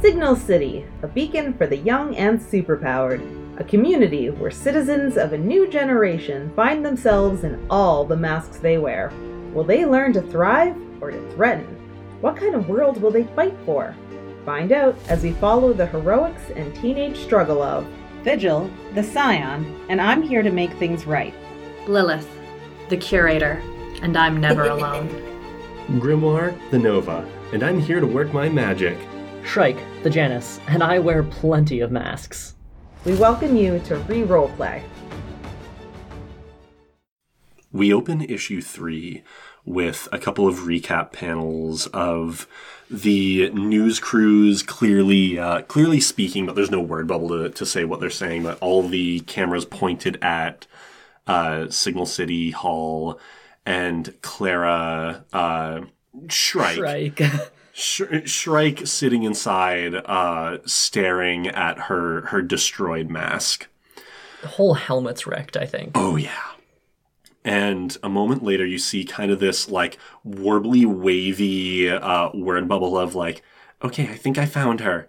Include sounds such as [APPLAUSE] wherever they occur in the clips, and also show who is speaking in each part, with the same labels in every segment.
Speaker 1: Signal City, a beacon for the young and superpowered. A community where citizens of a new generation find themselves in all the masks they wear. Will they learn to thrive or to threaten? What kind of world will they fight for? Find out as we follow the heroics and teenage struggle of Vigil, the Scion, and I'm here to make things right.
Speaker 2: Lilith, the curator, and I'm never [LAUGHS] alone.
Speaker 3: Grimoire, the Nova, and I'm here to work my magic.
Speaker 4: Shrike, the Janus, and I wear plenty of masks.
Speaker 1: We welcome you to Re Roleplay.
Speaker 3: We open issue three with a couple of recap panels of the news crews clearly uh, clearly speaking, but there's no word bubble to, to say what they're saying. But all the cameras pointed at uh, Signal City Hall and Clara uh, Shrike.
Speaker 4: Shrike. [LAUGHS]
Speaker 3: Sh- Shrike sitting inside, uh, staring at her her destroyed mask.
Speaker 4: the whole helmet's wrecked, I think.
Speaker 3: Oh yeah. And a moment later, you see kind of this like warbly, wavy uh, word bubble of like, okay, I think I found her.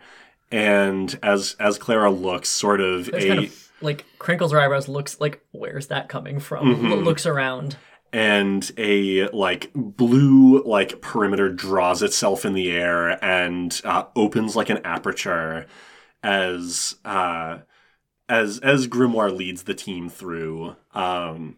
Speaker 3: And as as Clara looks, sort of
Speaker 4: There's
Speaker 3: a
Speaker 4: kind of like crinkles her eyebrows, looks like where's that coming from?
Speaker 3: Mm-hmm.
Speaker 4: Looks around.
Speaker 3: And a like blue like perimeter draws itself in the air and uh, opens like an aperture as uh, as as Grimoire leads the team through. Um,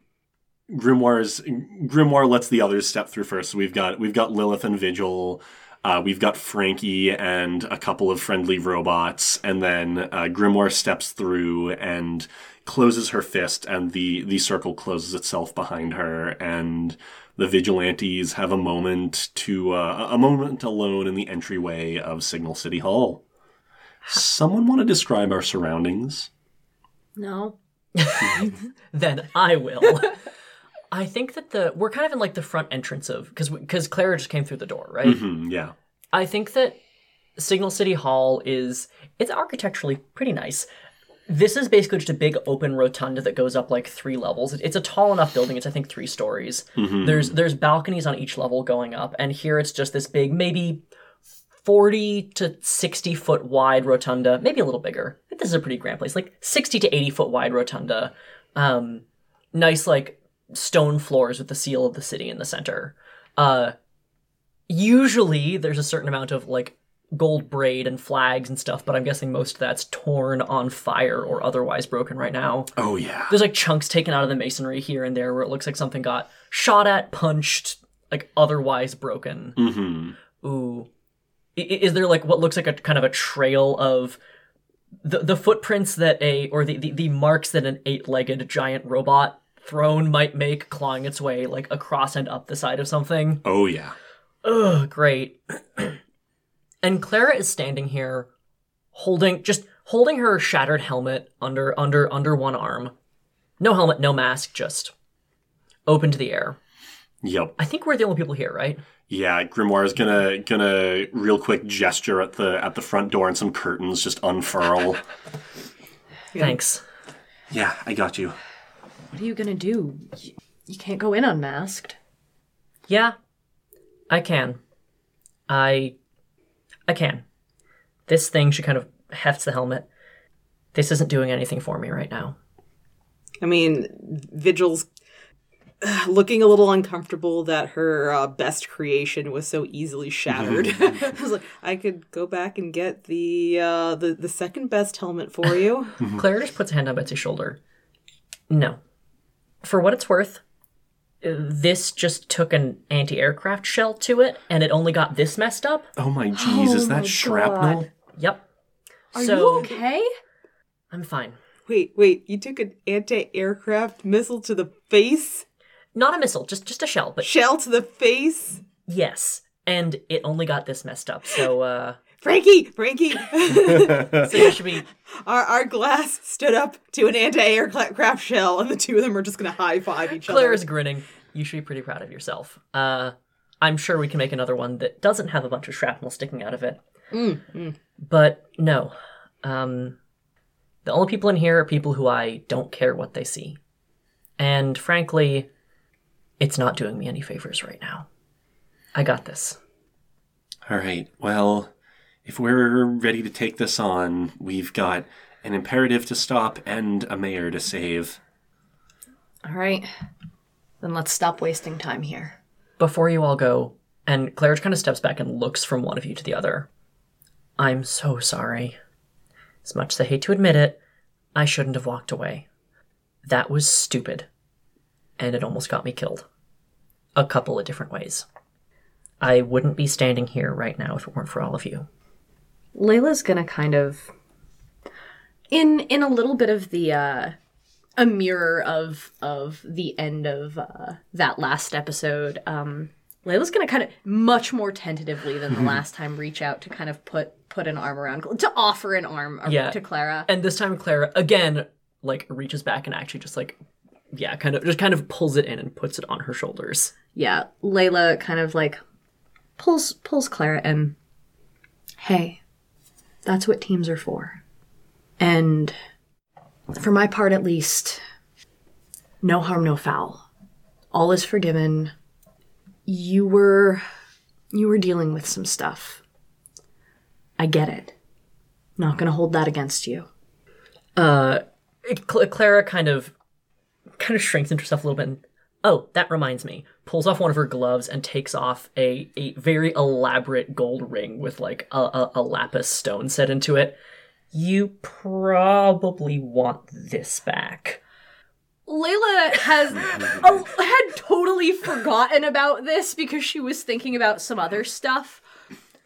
Speaker 3: Grimoire's Grimoire lets the others step through first. So we've got we've got Lilith and Vigil. Uh, we've got Frankie and a couple of friendly robots, and then uh, Grimoire steps through and closes her fist, and the the circle closes itself behind her, and the vigilantes have a moment to uh, a moment alone in the entryway of Signal City Hall. Someone want to describe our surroundings?
Speaker 2: no. [LAUGHS]
Speaker 4: Then I will. [LAUGHS] I think that the we're kind of in like the front entrance of because because Clara just came through the door, right?
Speaker 3: Hmm, yeah.
Speaker 4: I think that Signal City Hall is it's architecturally pretty nice. This is basically just a big open rotunda that goes up like three levels. It's a tall enough building. It's I think three stories. There's there's balconies on each level going up, and here it's just this big, maybe forty to sixty foot wide rotunda, maybe a little bigger. This is a pretty grand place, like sixty to eighty foot wide rotunda. Um, nice like stone floors with the seal of the city in the center. Uh, usually there's a certain amount of like gold braid and flags and stuff, but I'm guessing most of that's torn on fire or otherwise broken right now.
Speaker 3: Oh yeah.
Speaker 4: There's like chunks taken out of the masonry here and there where it looks like something got shot at, punched, like otherwise broken.
Speaker 3: Mm-hmm.
Speaker 4: Ooh. I- Is there like what looks like a kind of a trail of the the footprints that a or the, the, the marks that an eight legged giant robot throne might make clawing its way like across and up the side of something?
Speaker 3: Oh yeah.
Speaker 4: Ugh, great. [CLEARS THROAT] and Clara is standing here holding just holding her shattered helmet under under under one arm. No helmet, no mask, just open to the air.
Speaker 3: Yep.
Speaker 4: I think we're the only people here, right?
Speaker 3: Yeah, Grimoire is gonna gonna real quick gesture at the at the front door and some curtains just unfurl. [SIGHS]
Speaker 4: Thanks.
Speaker 3: yeah, I got you.
Speaker 2: What are you gonna do? You, you can't go in unmasked.
Speaker 4: Yeah. I can. I I can. This thing she kind of hefts the helmet. This isn't doing anything for me right now.
Speaker 5: I mean, Vigil's uh, looking a little uncomfortable that her uh, best creation was so easily shattered. [LAUGHS] I was like, I could go back and get the uh, the the second best helmet for you. [LAUGHS]
Speaker 4: Claire just puts a hand on Betsy's shoulder. No. For what it's worth, this just took an anti aircraft shell to it, and it only got this messed up.
Speaker 3: Oh my jeez, is that shrapnel?
Speaker 2: God.
Speaker 4: Yep.
Speaker 2: Are
Speaker 4: so,
Speaker 2: you okay?
Speaker 4: I'm fine.
Speaker 5: wait, wait, you took an anti-aircraft missile to the face,
Speaker 4: Not a missile, just just a shell, but
Speaker 5: shell to the face.
Speaker 4: yes. And it only got this messed up, so uh
Speaker 5: Frankie, Frankie, [LAUGHS]
Speaker 4: so you should be
Speaker 5: our our glass stood up to an anti-aircraft shell, and the two of them are just gonna high five each
Speaker 4: Claire
Speaker 5: other.
Speaker 4: is grinning. You should be pretty proud of yourself. Uh I'm sure we can make another one that doesn't have a bunch of shrapnel sticking out of it. But no. Um the only people in here are people who I don't care what they see. And frankly, it's not doing me any favors right now. I got this.
Speaker 3: All right. Well, if we're ready to take this on, we've got an imperative to stop and a mayor to save.
Speaker 6: All right. Then let's stop wasting time here.
Speaker 4: Before you all go, and Claridge kind of steps back and looks from one of you to the other. I'm so sorry. As much as I hate to admit it, I shouldn't have walked away. That was stupid. And it almost got me killed. A couple of different ways. I wouldn't be standing here right now if it weren't for all of you.
Speaker 6: Layla's gonna kind of in in a little bit of the uh a mirror of of the end of uh that last episode um Layla's gonna kind of much more tentatively than the last time reach out to kind of put put an arm around to offer an arm ar-
Speaker 4: Yeah.
Speaker 6: to Clara.
Speaker 4: And this time Clara again like reaches back and actually just like yeah, kind of just kind of pulls it in and puts it on her shoulders.
Speaker 6: yeah, Layla kind of like pulls pulls Clara and hey, that's what teams are for. And for my part at least, no harm, no foul. All is forgiven. You were you were dealing with some stuff. I get it. Not gonna hold that against you.
Speaker 4: uh Clara kind of kind of shrinks into herself a little bit and oh that reminds me pulls off one of her gloves and takes off a, a very elaborate gold ring with like a, a, a lapis stone set into it you probably want this back
Speaker 6: Layla has [LAUGHS] oh, had totally forgotten about this because she was thinking about some other stuff.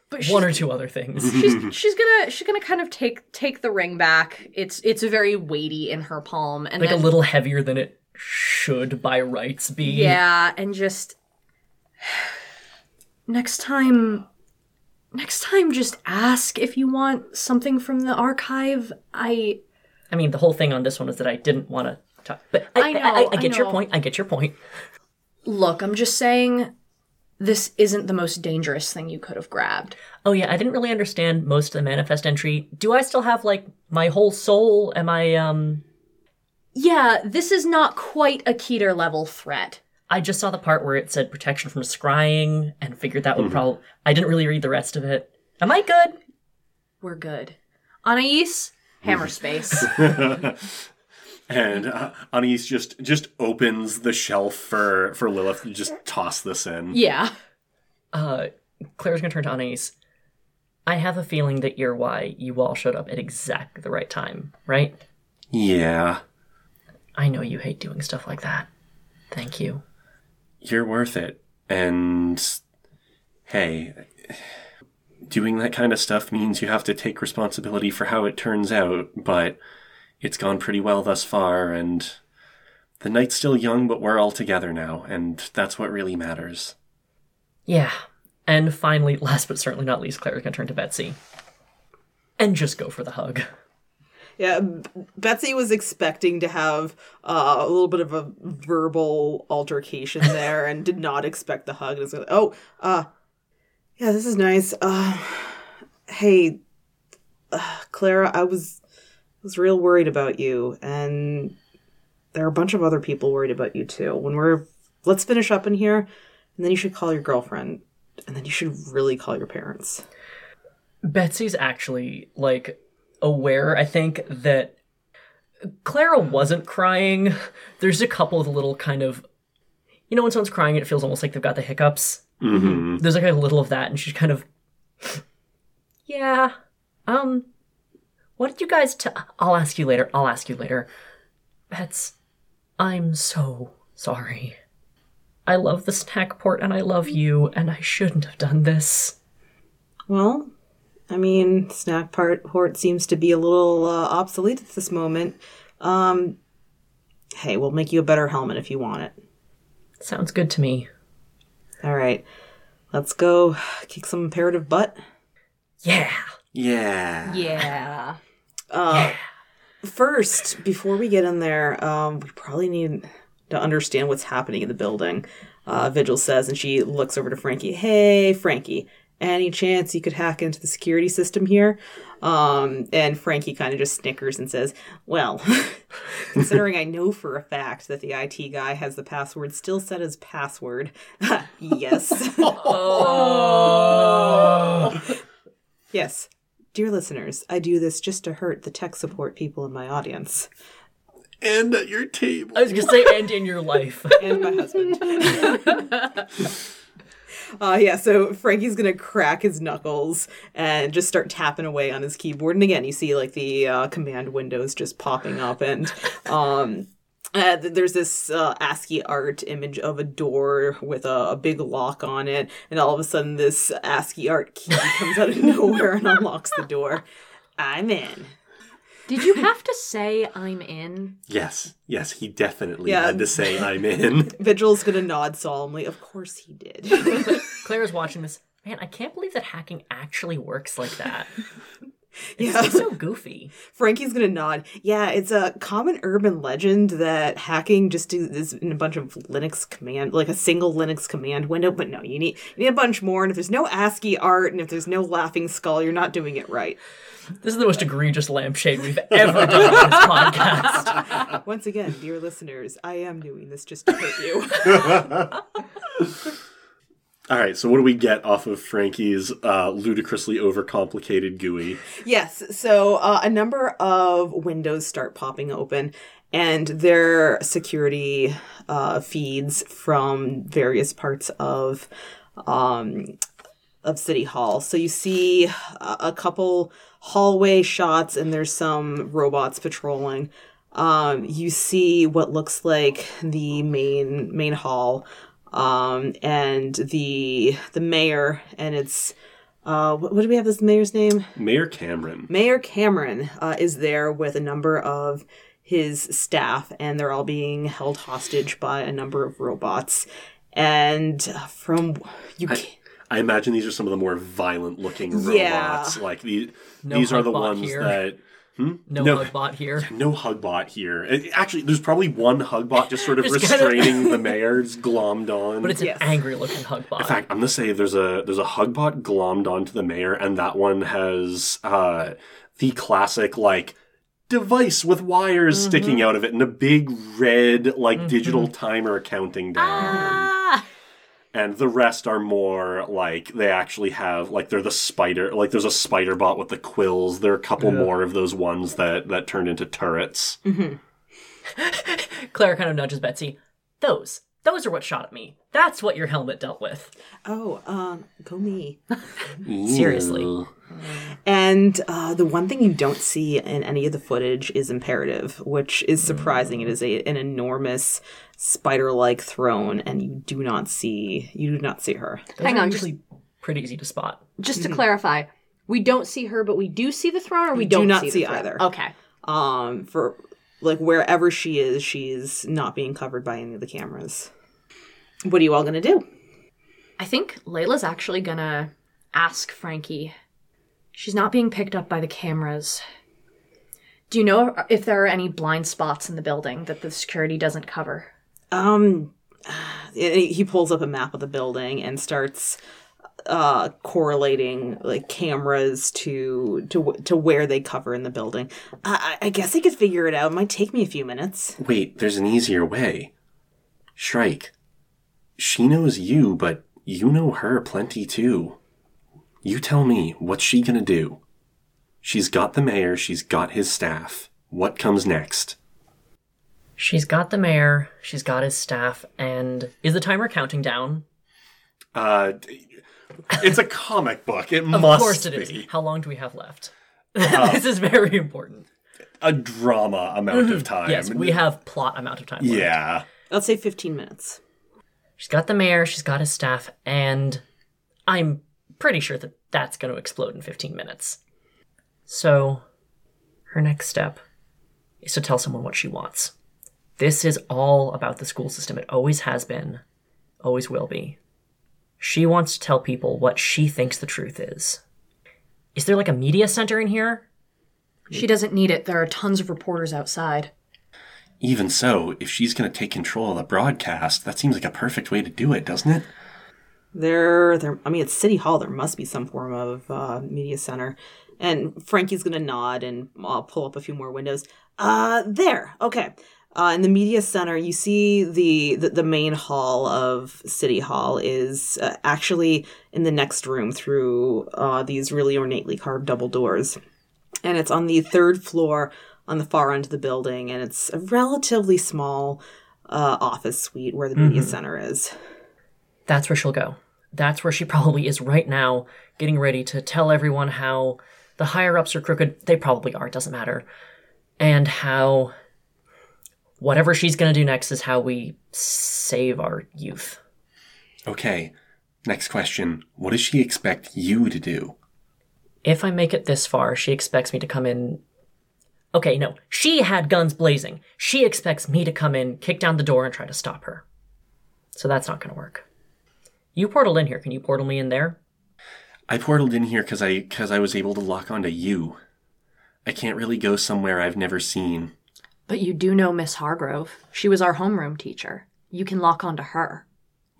Speaker 6: But
Speaker 4: one or two other things [LAUGHS]
Speaker 6: she's [LAUGHS] she's gonna she's gonna kind of take take the ring back. It's it's very weighty in her palm and
Speaker 4: like a little heavier than it should by rights be
Speaker 6: yeah, and just [SIGHS] next time next time just ask if you want something from the archive. I
Speaker 4: i mean the whole thing on this one is that i didn't want to talk but i,
Speaker 6: I know,
Speaker 4: I, I
Speaker 6: I
Speaker 4: get your
Speaker 6: know.
Speaker 4: point i get your point
Speaker 6: look, I'm just saying this isn't the most dangerous thing you could have grabbed.
Speaker 4: Oh yeah, I didn't really understand most of the manifest entry. Do I still have like my whole soul? Am I um
Speaker 6: Yeah, this is not quite a Keter level threat.
Speaker 4: I just saw the part where it said protection from scrying and figured that would probably I didn't really read the rest of it. Am I good?
Speaker 6: We're good. Anais, hammer space. [LAUGHS]
Speaker 3: And uh, Anais just just opens the shelf for for Lilith to just toss this in.
Speaker 6: yeah.
Speaker 4: Uh Claire's gonna turn to Anais. I have a feeling that you're why you all showed up at exactly the right time, right?
Speaker 3: Yeah,
Speaker 4: I know you hate doing stuff like that. Thank you.
Speaker 3: you're worth it. And hey, doing that kind of stuff means you have to take responsibility for how it turns out, but it's gone pretty well thus far, and the night's still young, but we're all together now, and that's what really matters.
Speaker 4: Yeah. And finally, last but certainly not least, Claire's gonna turn to Betsy. And just go for the hug.
Speaker 5: Yeah, Betsy was expecting to have uh, a little bit of a verbal altercation [LAUGHS] there, and did not expect the hug. Like, oh, uh, yeah, this is nice. Uh, hey, uh, Clara, I was was real worried about you, and there are a bunch of other people worried about you too. When we're let's finish up in here, and then you should call your girlfriend, and then you should really call your parents.
Speaker 4: Betsy's actually like aware, I think, that Clara wasn't crying. There's a couple of little kind of you know when someone's crying it feels almost like they've got the hiccups.
Speaker 3: Mm-hmm.
Speaker 4: There's like a little of that and she's kind of Yeah. Um what did you guys t- I'll ask you later. I'll ask you later. That's, I'm so sorry. I love the snack port and I love you and I shouldn't have done this.
Speaker 5: Well, I mean, snack part port seems to be a little uh, obsolete at this moment. Um, hey, we'll make you a better helmet if you want it.
Speaker 4: Sounds good to me.
Speaker 5: All right, let's go kick some imperative butt.
Speaker 4: Yeah.
Speaker 3: Yeah.
Speaker 6: Yeah.
Speaker 5: Uh, First, before we get in there, um, we probably need to understand what's happening in the building. Uh, Vigil says, and she looks over to Frankie. Hey, Frankie, any chance you could hack into the security system here? Um, and Frankie kind of just snickers and says, Well, [LAUGHS] considering I know for a fact that the IT guy has the password still set as password, [LAUGHS] yes. oh. [LAUGHS] yes. Dear listeners, I do this just to hurt the tech support people in my audience
Speaker 3: And at your table.
Speaker 4: I was gonna say, and in your life.
Speaker 5: and my husband. Uh, yeah, so Frankie's gonna crack his knuckles and just start tapping away on his keyboard. And again, you see like the uh, command windows just popping up, and um, uh, there's this uh, ASCII art image of a door with a, a big lock on it, and all of a sudden, this ASCII art key comes out of [LAUGHS] nowhere and unlocks the door. I'm in.
Speaker 2: Did you have to say I'm in?
Speaker 3: Yes, yes, he definitely
Speaker 5: Yeah.
Speaker 3: had to say I'm in. [LAUGHS]
Speaker 5: Vigil's gonna nod solemnly. Of course he did. [LAUGHS]
Speaker 4: Claire's watching this. Man, I can't believe that hacking actually works like that.
Speaker 5: yeah.
Speaker 4: It's so goofy.
Speaker 5: Frankie's gonna nod. Yeah, it's a common urban legend that hacking just do- is in a bunch of Linux command, like a single Linux command window. But no, you need you need a bunch more. And if there's no ASCII art and if there's no laughing skull, you're not doing it right.
Speaker 4: This is the most egregious lampshade we've ever done on this podcast. [LAUGHS]
Speaker 5: Once again, dear listeners, I am doing this just to hurt you. [LAUGHS]
Speaker 3: All right, so what do we get off of Frankie's uh, ludicrously overcomplicated GUI?
Speaker 5: Yes. So uh, a number of windows start popping open, and their security uh, feeds from various parts of um, of City Hall. So you see a, a couple hallway shots, and there's some robots patrolling. Um, you see what looks like the main main hall, um, and the the mayor, and it's uh, what, what do we have this mayor's name?
Speaker 3: Mayor Cameron.
Speaker 5: Mayor Cameron uh, is there with a number of his staff, and they're all being held hostage by a number of robots. And uh, from you, ca-
Speaker 3: I imagine these are some of the more violent looking robots. Yeah. Like the,
Speaker 4: No
Speaker 3: these are the
Speaker 4: Hugbot
Speaker 3: ones
Speaker 4: here.
Speaker 3: that. Hmm?
Speaker 4: No,
Speaker 3: No.
Speaker 4: Hugbot here. [LAUGHS]
Speaker 3: No Hugbot here. It- actually, there's probably one Hugbot just sort of [LAUGHS]
Speaker 4: Just kinda-
Speaker 3: restraining [LAUGHS] the mayor's glommed on.
Speaker 4: But it's
Speaker 5: Yes.
Speaker 4: an angry looking Hugbot.
Speaker 3: In fact, I'm gonna say there's a there's a Hugbot glommed onto the mayor, and that one has uh, the classic like device with wires
Speaker 4: Mm-hmm.
Speaker 3: sticking out of it, and a big red like digital timer counting down.
Speaker 2: Ah!
Speaker 3: And the rest are more like they actually have like they're the spider like there's a spider bot with the quills. There are a couple more of those ones that that turned into turrets. Mm-hmm. [LAUGHS]
Speaker 4: Claire kind of nudges Betsy. Those. Those are what shot at me. That's what your helmet dealt with.
Speaker 5: oh, um, go me.
Speaker 4: Seriously.
Speaker 5: And uh, the one thing you don't see in any of the footage is imperative, which is surprising. It is a, an enormous spider-like throne, and you do not see you do not see her.
Speaker 4: Those
Speaker 2: Hang
Speaker 4: are
Speaker 2: on, just-
Speaker 4: usually pretty easy to spot.
Speaker 2: Just to clarify, we don't see her, but we do see the throne, or we
Speaker 5: do
Speaker 2: don't
Speaker 5: not
Speaker 2: see,
Speaker 5: see
Speaker 2: the throne?
Speaker 5: either.
Speaker 2: Okay.
Speaker 5: Um, for like wherever she is, she's not being covered by any of the cameras. What are you all gonna do?
Speaker 2: I think Layla's actually gonna ask Frankie. She's not being picked up by the cameras. Do you know if there are any blind spots in the building that the security doesn't cover?
Speaker 5: Um, he he pulls up a map of the building and starts uh correlating like cameras to to to where they cover in the building. I, I I guess I could figure it out. It might take me a few minutes.
Speaker 3: Wait, there's an easier way. Shrike. She knows you, but you know her plenty too. You tell me, what's she gonna do? She's got the mayor, she's got his staff. What comes next?
Speaker 4: She's got the mayor, she's got his staff, and is the timer counting down?
Speaker 3: Uh, it's a [LAUGHS] comic book. It must.
Speaker 4: Of course it
Speaker 3: be
Speaker 4: is. How long do we have left? [LAUGHS] this is very important.
Speaker 3: a drama amount of time.
Speaker 4: Yes, we have plot amount of time left.
Speaker 3: Yeah.
Speaker 5: Let's say fifteen minutes.
Speaker 4: She's got the mayor, she's got his staff, and I'm pretty sure that that's going to explode in 15 minutes. So, her next step is to tell someone what she wants. This is all about the school system. It always has been, always will be. She wants to tell people what she thinks the truth is. Is there like a media center in here?
Speaker 2: She doesn't need it. There are tons of reporters outside.
Speaker 3: Even so, if she's gonna take control of the broadcast, that seems like a perfect way to do it, doesn't it?
Speaker 5: There, there. I mean, it's City Hall. There must be some form of uh, media center. And Frankie's gonna nod and uh, pull up a few more windows. Uh, there. Okay. Uh, in the media center, you see the, the the main hall of City Hall is uh, actually in the next room through uh, these really ornately carved double doors, and it's on the third floor on the far end of the building, and it's a relatively small uh, office suite where the media center is.
Speaker 4: That's where she'll go. That's where she probably is right now, getting ready to tell everyone how the higher ups are crooked. They probably are, it doesn't matter. And how whatever she's going to do next is how we save our youth.
Speaker 3: Okay. Next question. What does she expect you to do?
Speaker 4: If I make it this far, she expects me to come in. Okay, no. She had guns blazing. She expects me to come in, kick down the door, and try to stop her. So that's not going to work. You portaled in here. Can you portal me in there?
Speaker 3: I portaled in here because I because I was able to lock onto you. I can't really go somewhere I've never seen.
Speaker 2: But you do know Miss Hargrove. She was our homeroom teacher. You can lock onto her.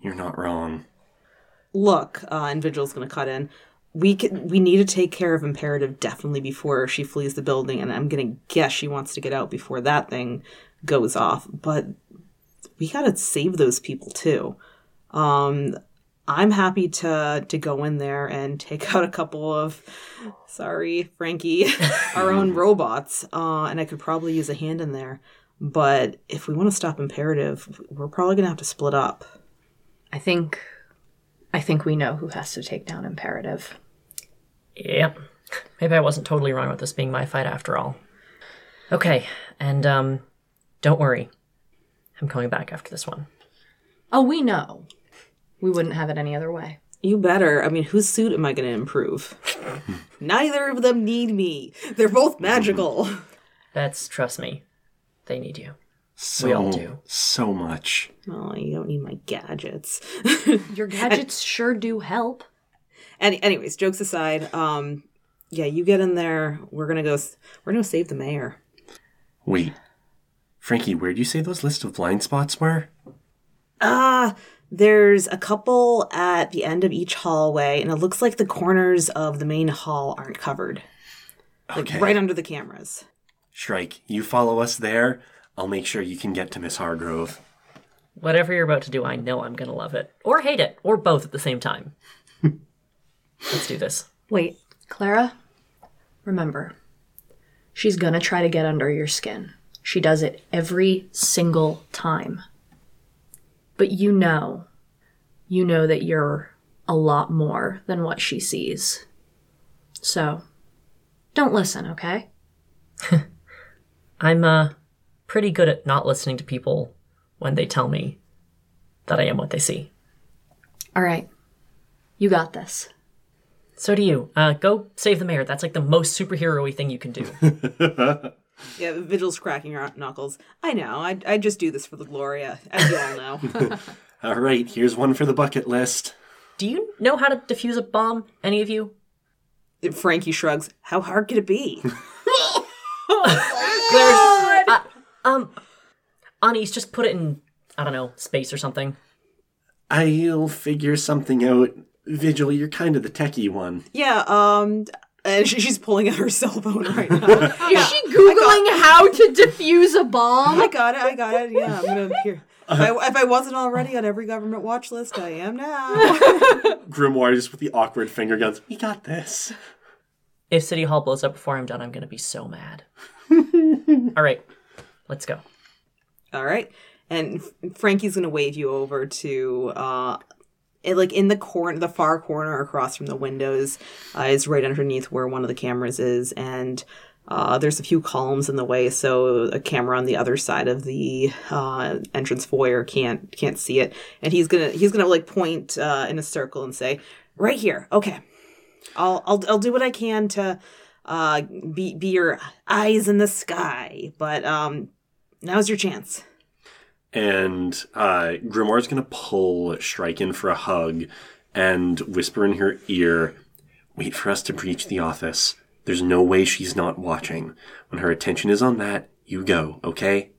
Speaker 3: You're not wrong.
Speaker 5: Look, uh, and Vigil's going to cut in. We can, we need to take care of Imperative definitely before she flees the building, and I'm going to guess she wants to get out before that thing goes off. But we got to save those people too. Um, I'm happy to to go in there and [LAUGHS] take out a couple of, sorry, Frankie, [LAUGHS] our own robots, uh, and I could probably use a hand in there. But if we want to stop Imperative, we're probably gonna have to split up.
Speaker 2: I think I think we know who has to take down Imperative.
Speaker 4: Yep. Maybe I wasn't totally wrong with this being my fight after all. Okay, and um, don't worry. I'm coming back after this one.
Speaker 2: Oh, we know. We wouldn't have it any other way.
Speaker 5: You better. I mean, whose suit am I going to improve? [LAUGHS] Neither of them need me. They're both magical.
Speaker 4: That's trust me. They need you.
Speaker 3: So
Speaker 4: all do.
Speaker 3: so much.
Speaker 5: Oh, you don't need my gadgets.
Speaker 2: Your gadgets [LAUGHS] sure do help.
Speaker 5: Any, anyways, jokes aside, um, yeah, you get in there. We're gonna go. s- We're gonna save the mayor.
Speaker 3: Wait. Frankie, where'd you say those list of blind spots were?
Speaker 5: Ah, there's a couple at the end of each hallway, and it looks like the corners of the main hall aren't covered, like
Speaker 3: Okay.
Speaker 5: right under the cameras.
Speaker 3: Shrike, you follow us there. I'll make sure you can get to Miss Hargrove.
Speaker 4: Whatever you're about to do, I know I'm gonna love it. Or hate it. Or both at the same time. [LAUGHS] Let's do this.
Speaker 2: Wait, Clara, remember, she's gonna try to get under your skin. She does it every single time. But you know, you know that you're a lot more than what she sees. So, don't listen, okay? [LAUGHS]
Speaker 4: I'm uh pretty good at not listening to people when they tell me that I am what they see.
Speaker 2: All right. You got this.
Speaker 4: So do you. Uh go save the mayor. That's like the most superhero-y thing you can do. [LAUGHS]
Speaker 5: Yeah, Vigil's cracking her knuckles. I know. I I just do this for the Gloria, as you all know. [LAUGHS]
Speaker 3: All right, here's one for the bucket list.
Speaker 4: do you know how to defuse a bomb? Any of you?
Speaker 5: Frankie shrugs. How hard could it be? [LAUGHS]
Speaker 4: There's uh, um Anais, just put it in I don't know, space or something.
Speaker 3: I'll figure something out. Vigil, you're kind of the techie one.
Speaker 5: yeah. Um. And she, she's pulling out her cell phone right now. [LAUGHS]
Speaker 2: Is she Googling how to defuse a bomb?
Speaker 5: I got it. I got it. Yeah, I'm gonna [LAUGHS] appear. If I, if I wasn't already on every government watch list, I am now. [LAUGHS]
Speaker 3: Grimoire just with the awkward finger guns. We got this.
Speaker 4: If City Hall blows up before I'm done, I'm gonna be so mad. All right, let's go.
Speaker 5: All right, and Frankie's gonna wave you over to uh, it, like in the corner, the far corner across from the windows, uh, is right underneath where one of the cameras is, and. Uh, there's a few columns in the way, so a camera on the other side of the uh, entrance foyer can't can't see it. And he's gonna he's gonna like point uh, in a circle and say, "Right here, okay. I'll I'll I'll do what I can to uh, be be your eyes in the sky, but um, now's your chance."
Speaker 3: And uh, Grimoire's gonna pull Shrike in for a hug and whisper in her ear, Wait for us to breach the office. There's no way she's not watching. When her attention is on that, you go, okay?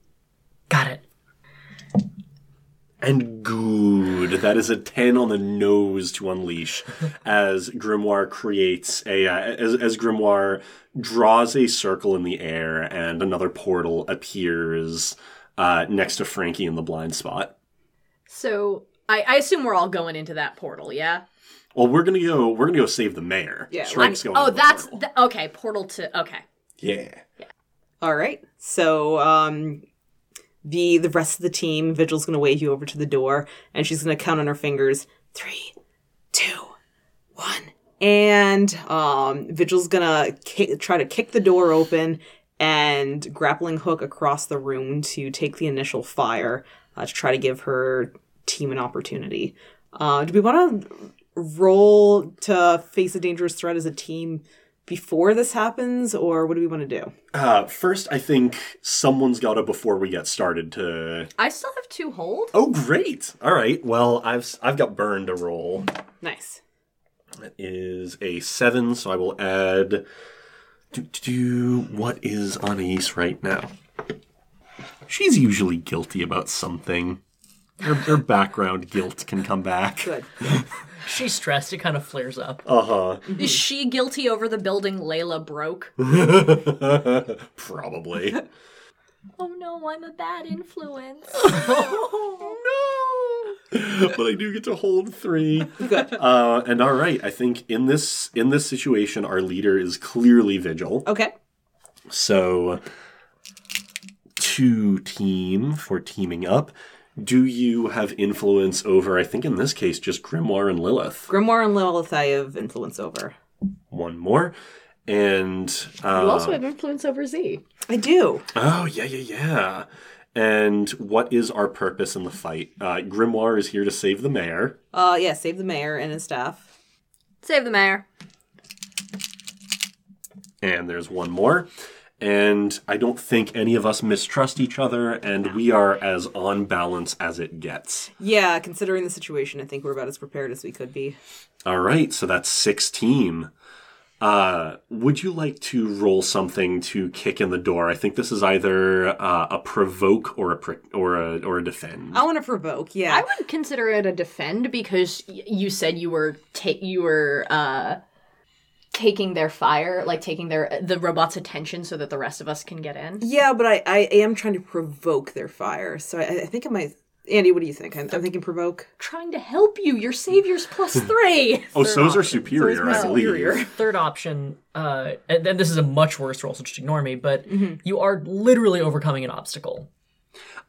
Speaker 4: Got it.
Speaker 3: And good. That is a 10 on the nose to unleash [LAUGHS] as Grimoire creates a, uh, as, as Grimoire draws a circle in the air and another portal appears uh, next to Frankie in the blind spot.
Speaker 6: So I, I assume we're all going into that portal, yeah?
Speaker 3: Well, we're gonna go. We're gonna go save the mayor.
Speaker 5: Yeah,
Speaker 3: Shrike's going.
Speaker 6: oh,
Speaker 3: to the
Speaker 6: that's
Speaker 3: portal.
Speaker 6: th- okay. Portal to okay.
Speaker 3: yeah.
Speaker 5: All right. So um the the rest of the team, Vigil's gonna wave you over to the door, and she's gonna count on her fingers. Three, two, one. And um Vigil's gonna kick, try to kick the door open and grappling hook across the room to take the initial fire uh, to try to give her team an opportunity. Uh, do we want to roll to face a dangerous threat as a team before this happens, or what do we want to do?
Speaker 3: Uh, first, I think someone's got to before we get started to.
Speaker 6: I still have two hold.
Speaker 3: Oh, great! All right. Well, I've I've got burn to roll.
Speaker 5: Nice.
Speaker 3: That is a seven, so I will add. Do, do, do, what is Anais right now? She's usually guilty about something. Her, her background guilt can come back.
Speaker 5: Good. [LAUGHS]
Speaker 4: She's stressed. It kind of flares up.
Speaker 3: Uh huh.
Speaker 6: Is she guilty over the building Layla broke? [LAUGHS]
Speaker 3: Probably.
Speaker 6: Oh no, I'm a bad influence. [LAUGHS] Oh no! [LAUGHS]
Speaker 3: but I do get to hold three. Good. Uh, and all right, I think in this in this situation, our leader is clearly Vigil.
Speaker 5: Okay.
Speaker 3: So, two team for teaming up. Do you have influence over? I think in this case, just Grimoire and Lilith.
Speaker 5: Grimoire and Lilith I have influence over.
Speaker 3: One more, and uh,
Speaker 2: You also have influence over Z.
Speaker 5: I do.
Speaker 3: oh yeah, yeah, yeah. And what is our purpose in the fight? Uh, Grimoire is here to save the mayor.
Speaker 5: Uh yeah, save the mayor and his staff.
Speaker 6: Save the mayor.
Speaker 3: and there's one more. And I don't think any of us mistrust each other, and we are as on balance as it gets.
Speaker 5: Yeah, considering the situation, I think we're about as prepared as we could be.
Speaker 3: All right, so that's six team. Uh, would you like to roll something to kick in the door? I think this is either uh, a provoke or a pre- or a or a defend.
Speaker 5: I want to provoke. Yeah.
Speaker 6: I would consider it a defend because y- you said you were ta- you were uh taking their fire, like taking their the robot's attention so that the rest of us can get in.
Speaker 5: yeah, but I, I am trying to provoke their fire, so I, I think I might. Andy, what do you think? I'm, I'm thinking provoke.
Speaker 6: Trying to help you. Your savior's plus [LAUGHS] three.
Speaker 3: oh, so's are superior, I believe.
Speaker 5: superior.
Speaker 4: Third option, uh, and then this is a much worse roll, so just ignore me. But you are literally overcoming an obstacle.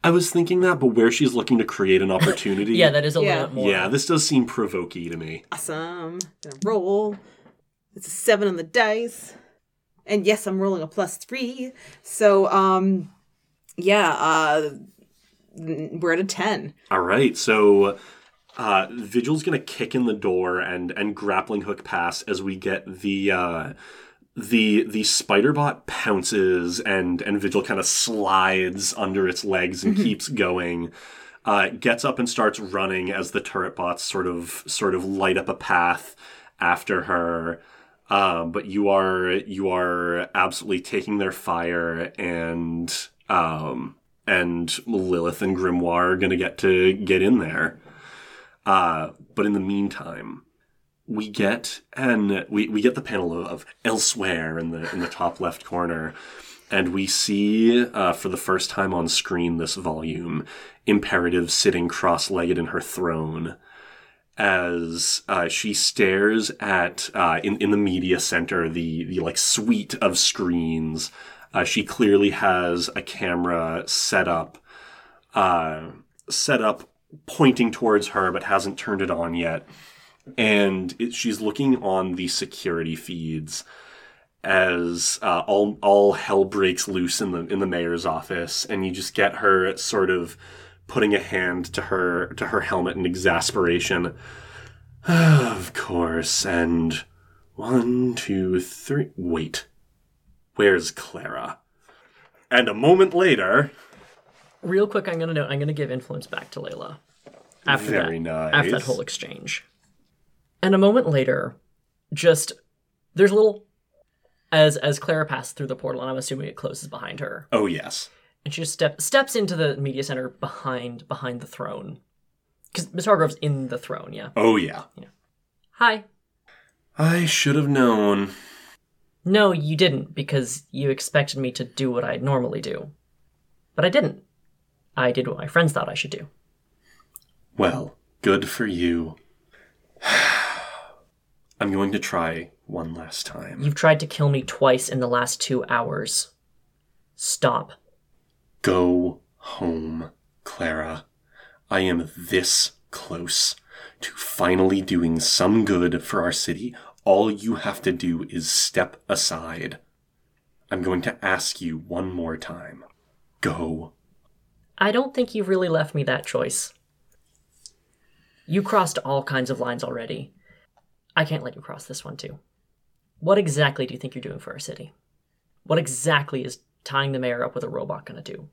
Speaker 3: I was thinking that, but where she's looking to create an opportunity. [LAUGHS]
Speaker 4: Yeah, that is a
Speaker 5: Yeah.
Speaker 4: little bit more.
Speaker 3: yeah, this does seem provoky to me.
Speaker 5: Awesome. Gonna roll. It's a seven on the dice. And yes, I'm rolling a plus three. So, um, yeah, uh, we're at a 10.
Speaker 3: All right, so uh, Vigil's gonna kick in the door and and grappling hook pass as we get the uh, the the spider bot pounces and and Vigil kind of slides under its legs and keeps going. Uh, gets up and starts running as the turret bots sort of sort of light up a path after her. Um, but you are you are absolutely taking their fire and um, and Lilith and Grimoire are going to get to get in there. Uh, but in the meantime, we get and we, we get the panel of, elsewhere in the in the top left corner, and we see uh, for the first time on screen this volume imperative sitting cross-legged in her throne as uh, she stares at uh, in in the media center the the like suite of screens. Uh, she clearly has a camera set up, uh, set up pointing towards her, but hasn't turned it on yet. And it, she's looking on the security feeds as uh, all all hell breaks loose in the in the mayor's office, and you just get her sort of putting a hand to her to her helmet in exasperation. [SIGHS] of course, and one, two, three. Wait, where's Clara? And a moment later,
Speaker 4: Real quick, I'm gonna note. I'm gonna give influence back to Layla. After
Speaker 3: Very
Speaker 4: that, after that whole exchange, and a moment later, just there's a little as as Clara passes through the portal, and I'm assuming it closes behind her,
Speaker 3: oh yes,
Speaker 4: and she just step, steps into the media center behind behind the throne, because Miss Hargrove's in the throne. Yeah.
Speaker 3: oh yeah.
Speaker 4: Hi.
Speaker 3: I should have known.
Speaker 4: No, you didn't, because you expected me to do what I normally do, but I didn't. I did what my friends thought I should do.
Speaker 3: Well, good for you. [SIGHS] I'm going to try one last time.
Speaker 4: You've tried to kill me twice in the last two hours. Stop.
Speaker 3: Go home, Clara. I am this close to finally doing some good for our city. All you have to do is step aside. I'm going to ask you one more time. Go.
Speaker 4: I don't think you've really left me that choice. You crossed all kinds of lines already. I can't let you cross this one too. What exactly do you think you're doing for our city? What exactly is tying the mayor up with a robot gonna do?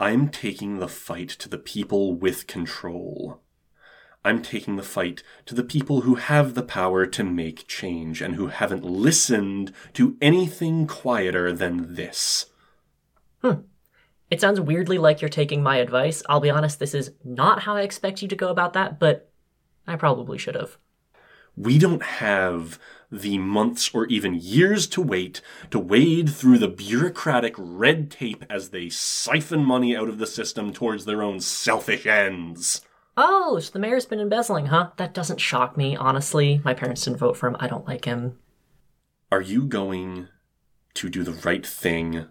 Speaker 3: I'm taking the fight to the people with control. I'm taking the fight to the people who have the power to make change and who haven't listened to anything quieter than this. Hmm.
Speaker 4: It sounds weirdly like you're taking my advice. I'll be honest, this is not how I expect you to go about that, but I probably should have.
Speaker 3: We don't have the months or even years to wait to wade through the bureaucratic red tape as they siphon money out of the system towards their own selfish ends.
Speaker 4: Oh, so the mayor's been embezzling, huh? That doesn't shock me, honestly. My parents didn't vote for him. I don't like him.
Speaker 3: Are you going to do the right thing,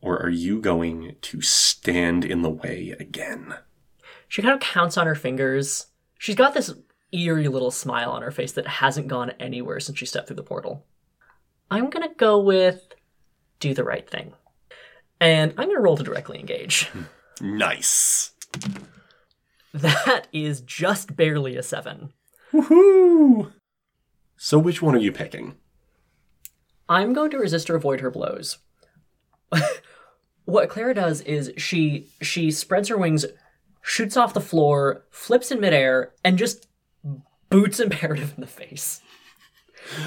Speaker 3: or are you going to stand in the way again?
Speaker 4: She kind of counts on her fingers. She's got this eerie little smile on her face that hasn't gone anywhere since she stepped through the portal. I'm gonna go with do the right thing. And I'm gonna roll to directly engage.
Speaker 3: Nice.
Speaker 4: That is just barely a seven.
Speaker 3: Woohoo! So, which one are you picking?
Speaker 4: I'm going to resist or avoid her blows. [LAUGHS] what Clara does is she she spreads her wings, shoots off the floor, flips in midair, and just boots [LAUGHS] imperative in the face.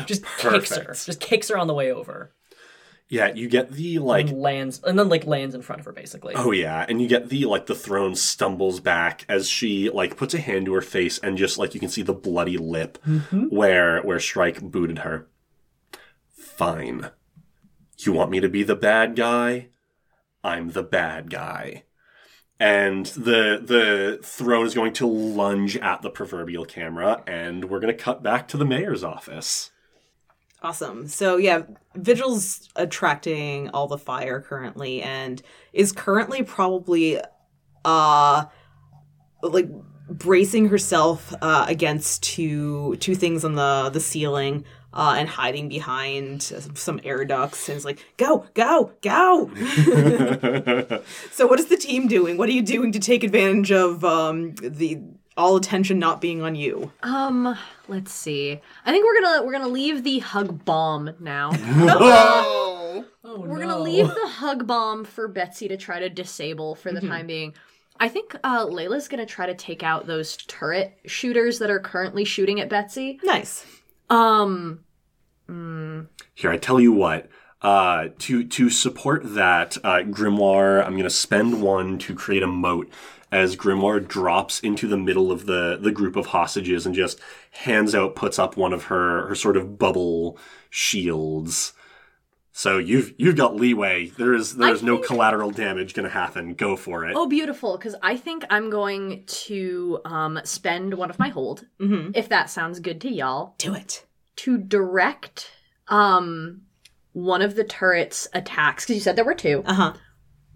Speaker 4: Just kicks her. Just kicks her on the way over.
Speaker 3: Yeah, you get the like
Speaker 4: and lands and then like lands in front of her basically.
Speaker 3: Oh yeah, and you get the like the throne stumbles back as she like puts a hand to her face and just like you can see the bloody lip mm-hmm. where where Shrike booted her. Fine. You want me to be the bad guy? I'm the bad guy. And the the throne is going to lunge at the proverbial camera and we're going to cut back to the mayor's office.
Speaker 5: Awesome. So yeah, Vigil's attracting all the fire currently and is currently probably uh like bracing herself uh against two two things on the the ceiling uh and hiding behind some air ducts and is like go go go [LAUGHS] [LAUGHS] so what is the team doing what are you doing to take advantage of um the all attention not being on you
Speaker 6: Um, let's see. I think we're gonna we're gonna leave the hug bomb now. [LAUGHS] [LAUGHS]
Speaker 3: oh!
Speaker 6: we're gonna leave the [LAUGHS] hug bomb for Betsy to try to disable for the time being. I think uh, Layla's gonna try to take out those turret shooters that are currently shooting at Betsy.
Speaker 5: nice
Speaker 6: Um,
Speaker 3: Here, I tell you what. Uh, to to support that uh, grimoire, I'm gonna spend one to create a moat as grimoire drops into the middle of the the group of hostages and just hands out, puts up one of her her sort of bubble shields. So you've you've got leeway. There is there
Speaker 6: I
Speaker 3: is no
Speaker 6: think-
Speaker 3: collateral damage gonna happen. Go for it.
Speaker 6: oh, beautiful. Because I think I'm going to um spend one of my hold,
Speaker 5: mm-hmm.
Speaker 6: if that sounds good to y'all,
Speaker 5: do it
Speaker 6: to direct um one of the turrets attacks. Because you said there were two.
Speaker 5: uh-huh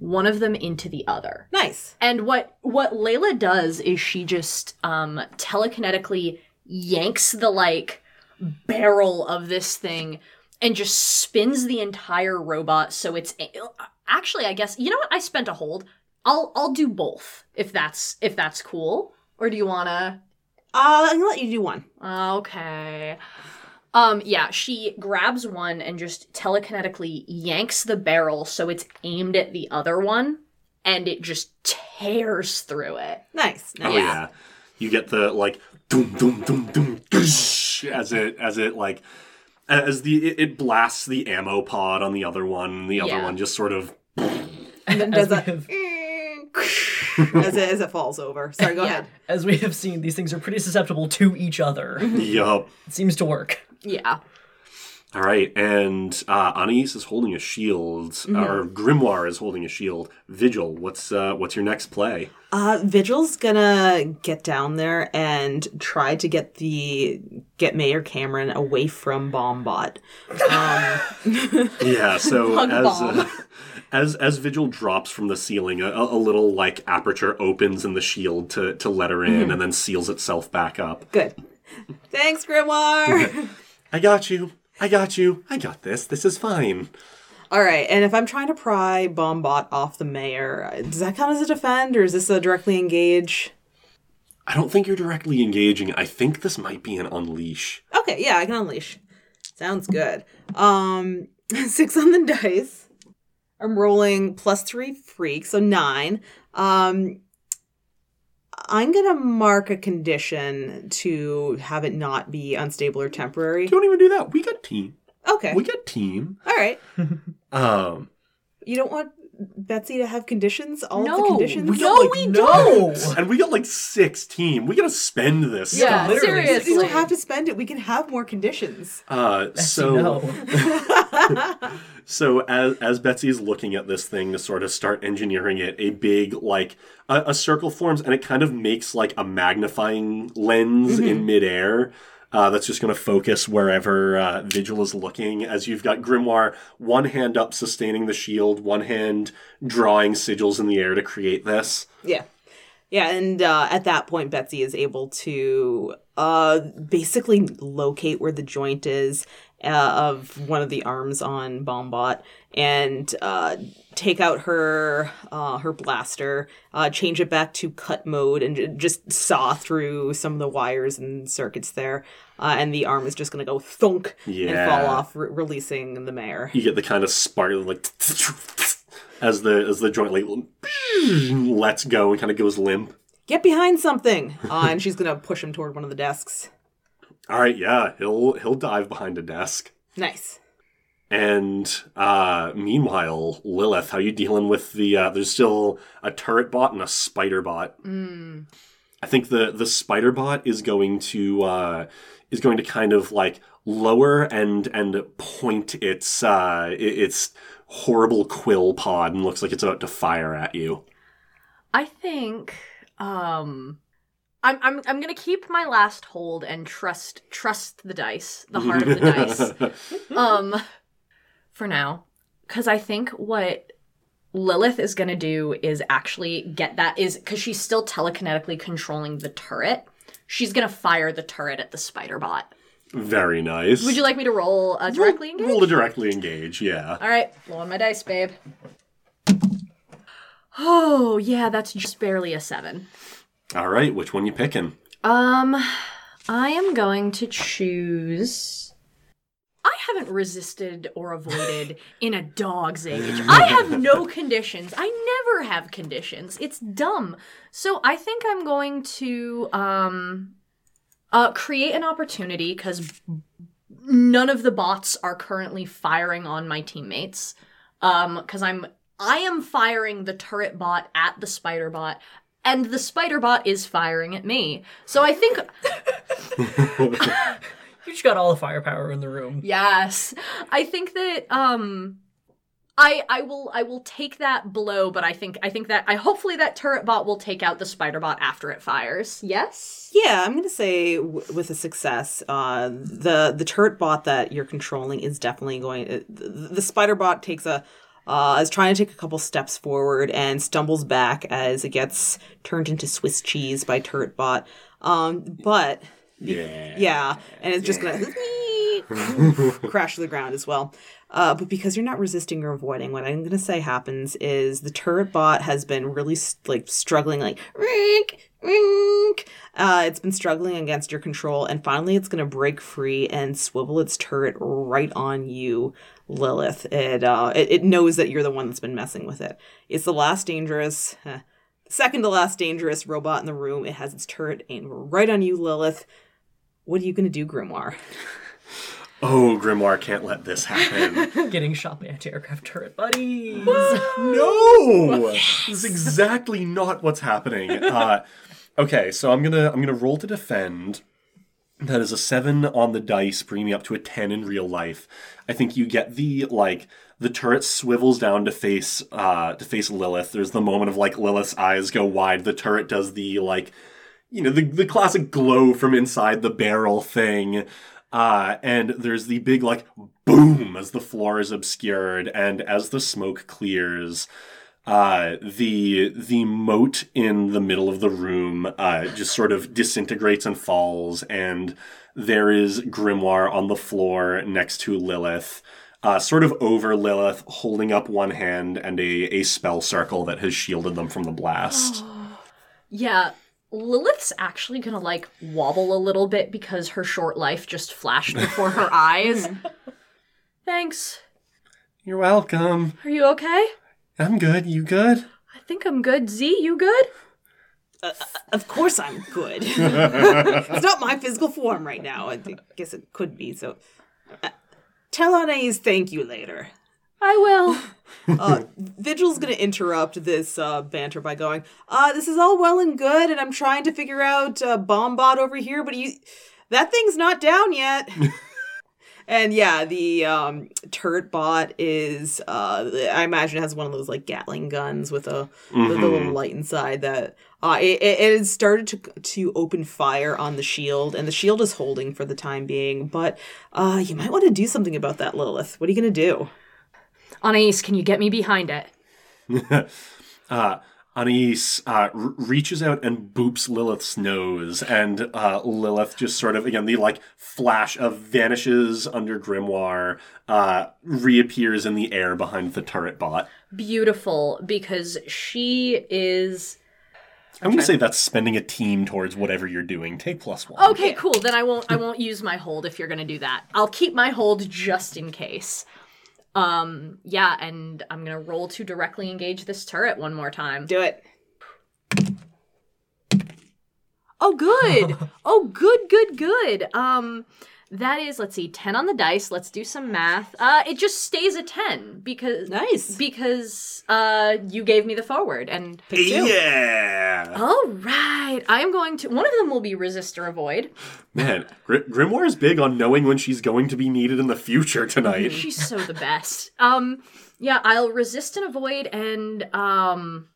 Speaker 6: One of them into the other.
Speaker 5: nice
Speaker 6: And what what Layla does is she just um telekinetically yanks the like barrel of this thing and just spins the entire robot so it's actually I guess you know what I spent a hold. I'll I'll do both if that's if that's cool. Or do you want to
Speaker 5: uh i'm gonna let you do one
Speaker 6: Okay. Um, yeah, she grabs one and just telekinetically yanks the barrel so it's aimed at the other one, and it just tears through it.
Speaker 5: nice, nice.
Speaker 3: Oh yeah. You get the like doom doom doom doom goosh, as it as it like as the it, it blasts the ammo pod on the other one. and The other
Speaker 6: Yeah.
Speaker 3: one just sort of
Speaker 5: and then does that [LAUGHS] [LAUGHS] [LAUGHS] as it, as it falls over sorry go
Speaker 6: Yeah.
Speaker 5: ahead
Speaker 4: As we have seen, these things are pretty susceptible to each other.
Speaker 3: yup.
Speaker 4: it seems to work.
Speaker 6: Yeah.
Speaker 3: All right, and uh, Anais is holding a shield, or Grimoire is holding a shield. Vigil, what's uh, what's your next play?
Speaker 5: Uh, Vigil's gonna get down there and try to get the get Mayor Cameron away from Bombot. Um, [LAUGHS]
Speaker 3: Yeah, so
Speaker 6: Hug
Speaker 3: as
Speaker 6: bomb.
Speaker 3: uh, as as Vigil drops from the ceiling, a, a little like aperture opens in the shield to to let her in, and then seals itself back up.
Speaker 5: good. Thanks, Grimoire. [LAUGHS]
Speaker 3: I got you. I got you. I got this. This is fine.
Speaker 5: All right, and if I'm trying to pry Bombot off the mayor, does that count as a defend, or is this a directly engage?
Speaker 3: I don't think you're directly engaging. I think this might be an unleash.
Speaker 5: Okay, yeah, I can unleash. Sounds good. Um, [LAUGHS] six on the dice. I'm rolling plus three freak, so nine. Um, I'm gonna mark a condition to have it not be unstable or temporary.
Speaker 3: Don't even do that. We got team.
Speaker 5: Okay,
Speaker 3: We got team.
Speaker 5: all right. [LAUGHS]
Speaker 3: Um,
Speaker 5: You don't want Betsy to have conditions? All of
Speaker 6: No,
Speaker 5: the conditions?
Speaker 3: we
Speaker 6: No,
Speaker 3: like
Speaker 6: we
Speaker 3: no,
Speaker 6: don't. [LAUGHS]
Speaker 3: and we got like six team. We gotta spend this
Speaker 6: Yeah,
Speaker 3: stuff.
Speaker 4: literally.
Speaker 5: You
Speaker 6: seriously.
Speaker 5: don't have to spend it. We can have more conditions.
Speaker 3: Uh, so
Speaker 4: no. [LAUGHS]
Speaker 3: So as as Betsy is looking at this thing to sort of start engineering it, a big like a, a circle forms and it kind of makes like a magnifying lens in midair. Uh, that's just going to focus wherever uh, Vigil is looking. As you've got Grimoire, one hand up sustaining the shield, one hand drawing sigils in the air to create this.
Speaker 5: Yeah. Yeah, and uh, at that point, Betsy is able to uh, basically locate where the joint is uh, of one of the arms on Bombot and uh, take out her uh, her blaster, uh, change it back to cut mode, and j- just saw through some of the wires and circuits there. Uh, and the arm is just going to go thunk and fall off, re- releasing the mayor.
Speaker 3: You get the kind of spark like as the as the joint like lets go and kind of goes limp.
Speaker 5: Get behind something! Uh, and she's going to push him toward one of the desks.
Speaker 3: All right, yeah, he'll he'll dive behind a desk.
Speaker 5: Nice.
Speaker 3: And uh, meanwhile, Lilith, how you dealing with the? Uh, there's still a turret bot and a spider bot. I think the the spider bot is going to uh, is going to kind of like lower and and point its uh, its horrible quill pod and looks like it's about to fire at you.
Speaker 6: I think um I'm I'm I'm gonna keep my last hold and trust trust the dice, the heart of the dice. [LAUGHS] Um for now. Cause I think what Lilith is gonna do is actually get that is because she's still telekinetically controlling the turret. She's gonna fire the turret at the spider bot.
Speaker 3: Very nice.
Speaker 6: Would you like me to roll uh, directly engage?
Speaker 3: roll to directly engage? Yeah.
Speaker 6: All right, roll on my dice, babe. Oh yeah, that's just barely a seven.
Speaker 3: All right. Which one you picking?
Speaker 6: Um, I am going to choose. I haven't resisted or avoided [LAUGHS] in a dog's age. I have no conditions. I never have conditions. It's dumb. So I think I'm going to um uh create an opportunity cuz none of the bots are currently firing on my teammates. Um cuz I'm I am firing the turret bot at the spider bot and the spider bot is firing at me. So I think [LAUGHS] [LAUGHS] [LAUGHS]
Speaker 4: You just got all the firepower in the room.
Speaker 6: Yes. I think that um I I will I will take that blow, but I think I think that I hopefully that turret bot will take out the spider bot after it fires. Yes?
Speaker 5: Yeah, I'm gonna say w- with a success, uh, the the turret bot that you're controlling is definitely going. Uh, the, the spider bot takes a uh, is trying to take a couple steps forward and stumbles back as it gets turned into Swiss cheese by turret bot. Um, but
Speaker 3: Yeah.
Speaker 5: yeah, and it's just gonna [LAUGHS] crash to the ground as well. Uh, but because you're not resisting or avoiding, what I'm gonna say happens is the turret bot has been really like struggling, like rink, rink. Uh, it's been struggling against your control, and finally it's gonna break free and swivel its turret right on you, Lilith. It uh, it, it knows that you're the one that's been messing with it. It's the last dangerous. Second to last dangerous robot in the room. It has its turret aimed right on you, Lilith. What are you going to do, Grimoire?
Speaker 3: Oh, Grimoire can't let this happen. [LAUGHS]
Speaker 4: Getting shot by anti-aircraft turret buddies.
Speaker 3: no, this is exactly not what's happening. Uh, okay, so I'm gonna I'm gonna roll to defend. That is a seven on the dice, bringing me up to a ten in real life. I think you get the like the turret swivels down to face uh to face Lilith. There's the moment of like Lilith's eyes go wide. The turret does the like you know, the the classic glow from inside the barrel thing. Uh, and there's the big like boom as the floor is obscured and as the smoke clears uh, the the moat in the middle of the room uh, just sort of disintegrates and falls, and there is Grimoire on the floor next to Lilith, uh, sort of over Lilith, holding up one hand and a, a spell circle that has shielded them from the blast. [GASPS]
Speaker 6: Yeah, Lilith's actually gonna like wobble a little bit because her short life just flashed before her [LAUGHS] eyes. [LAUGHS] Thanks.
Speaker 3: You're welcome.
Speaker 6: Are you okay?
Speaker 3: I'm good. You good?
Speaker 6: I think I'm good. Z, you good?
Speaker 5: Uh, uh, uh, of course I'm good. [LAUGHS] it's not my physical form right now. I guess it could be, so. Uh, tell Anais thank you later.
Speaker 6: I will. [LAUGHS]
Speaker 5: Uh, Vigil's gonna interrupt this uh, banter by going, uh, this is all well and good, and I'm trying to figure out uh, Bombot over here, but you, that thing's not down yet. [LAUGHS] and yeah, the um, turret bot is, uh, I imagine it has one of those like Gatling guns with a, with a little light inside that, uh, it, it, it has started to, to open fire on the shield, and the shield is holding for the time being, but uh, you might want to do something about that, Lilith. What are you gonna do?
Speaker 6: Anais, can you get me behind it? [LAUGHS]
Speaker 3: uh, Anais uh, r- reaches out and boops Lilith's nose, and uh, Lilith just sort of, again, the like flash of vanishes under Grimoire, uh, reappears in the air behind the turret bot.
Speaker 6: Beautiful, because she is.
Speaker 3: I'm going to say that's spending a team towards whatever you're doing. Take plus one.
Speaker 6: Okay, cool. Then I won't. I won't use my hold if you're gonna do that. I'll keep my hold just in case. Um. Yeah, and I'm gonna roll to directly engage this turret one more time.
Speaker 5: Do it.
Speaker 6: Oh, good. [LAUGHS] oh, good, good, good. Um, that is, let's see, ten on the dice. Let's do some math. Uh, it just stays a ten because
Speaker 5: Nice.
Speaker 6: because uh you gave me the forward and.
Speaker 5: Pick two.
Speaker 3: Yeah!
Speaker 6: All right, I am going to. One of them will be resist or avoid.
Speaker 3: Man, Gr- Grimoire is big on knowing when she's going to be needed in the future tonight.
Speaker 6: She's so the best. Um, yeah, I'll resist and avoid, and um,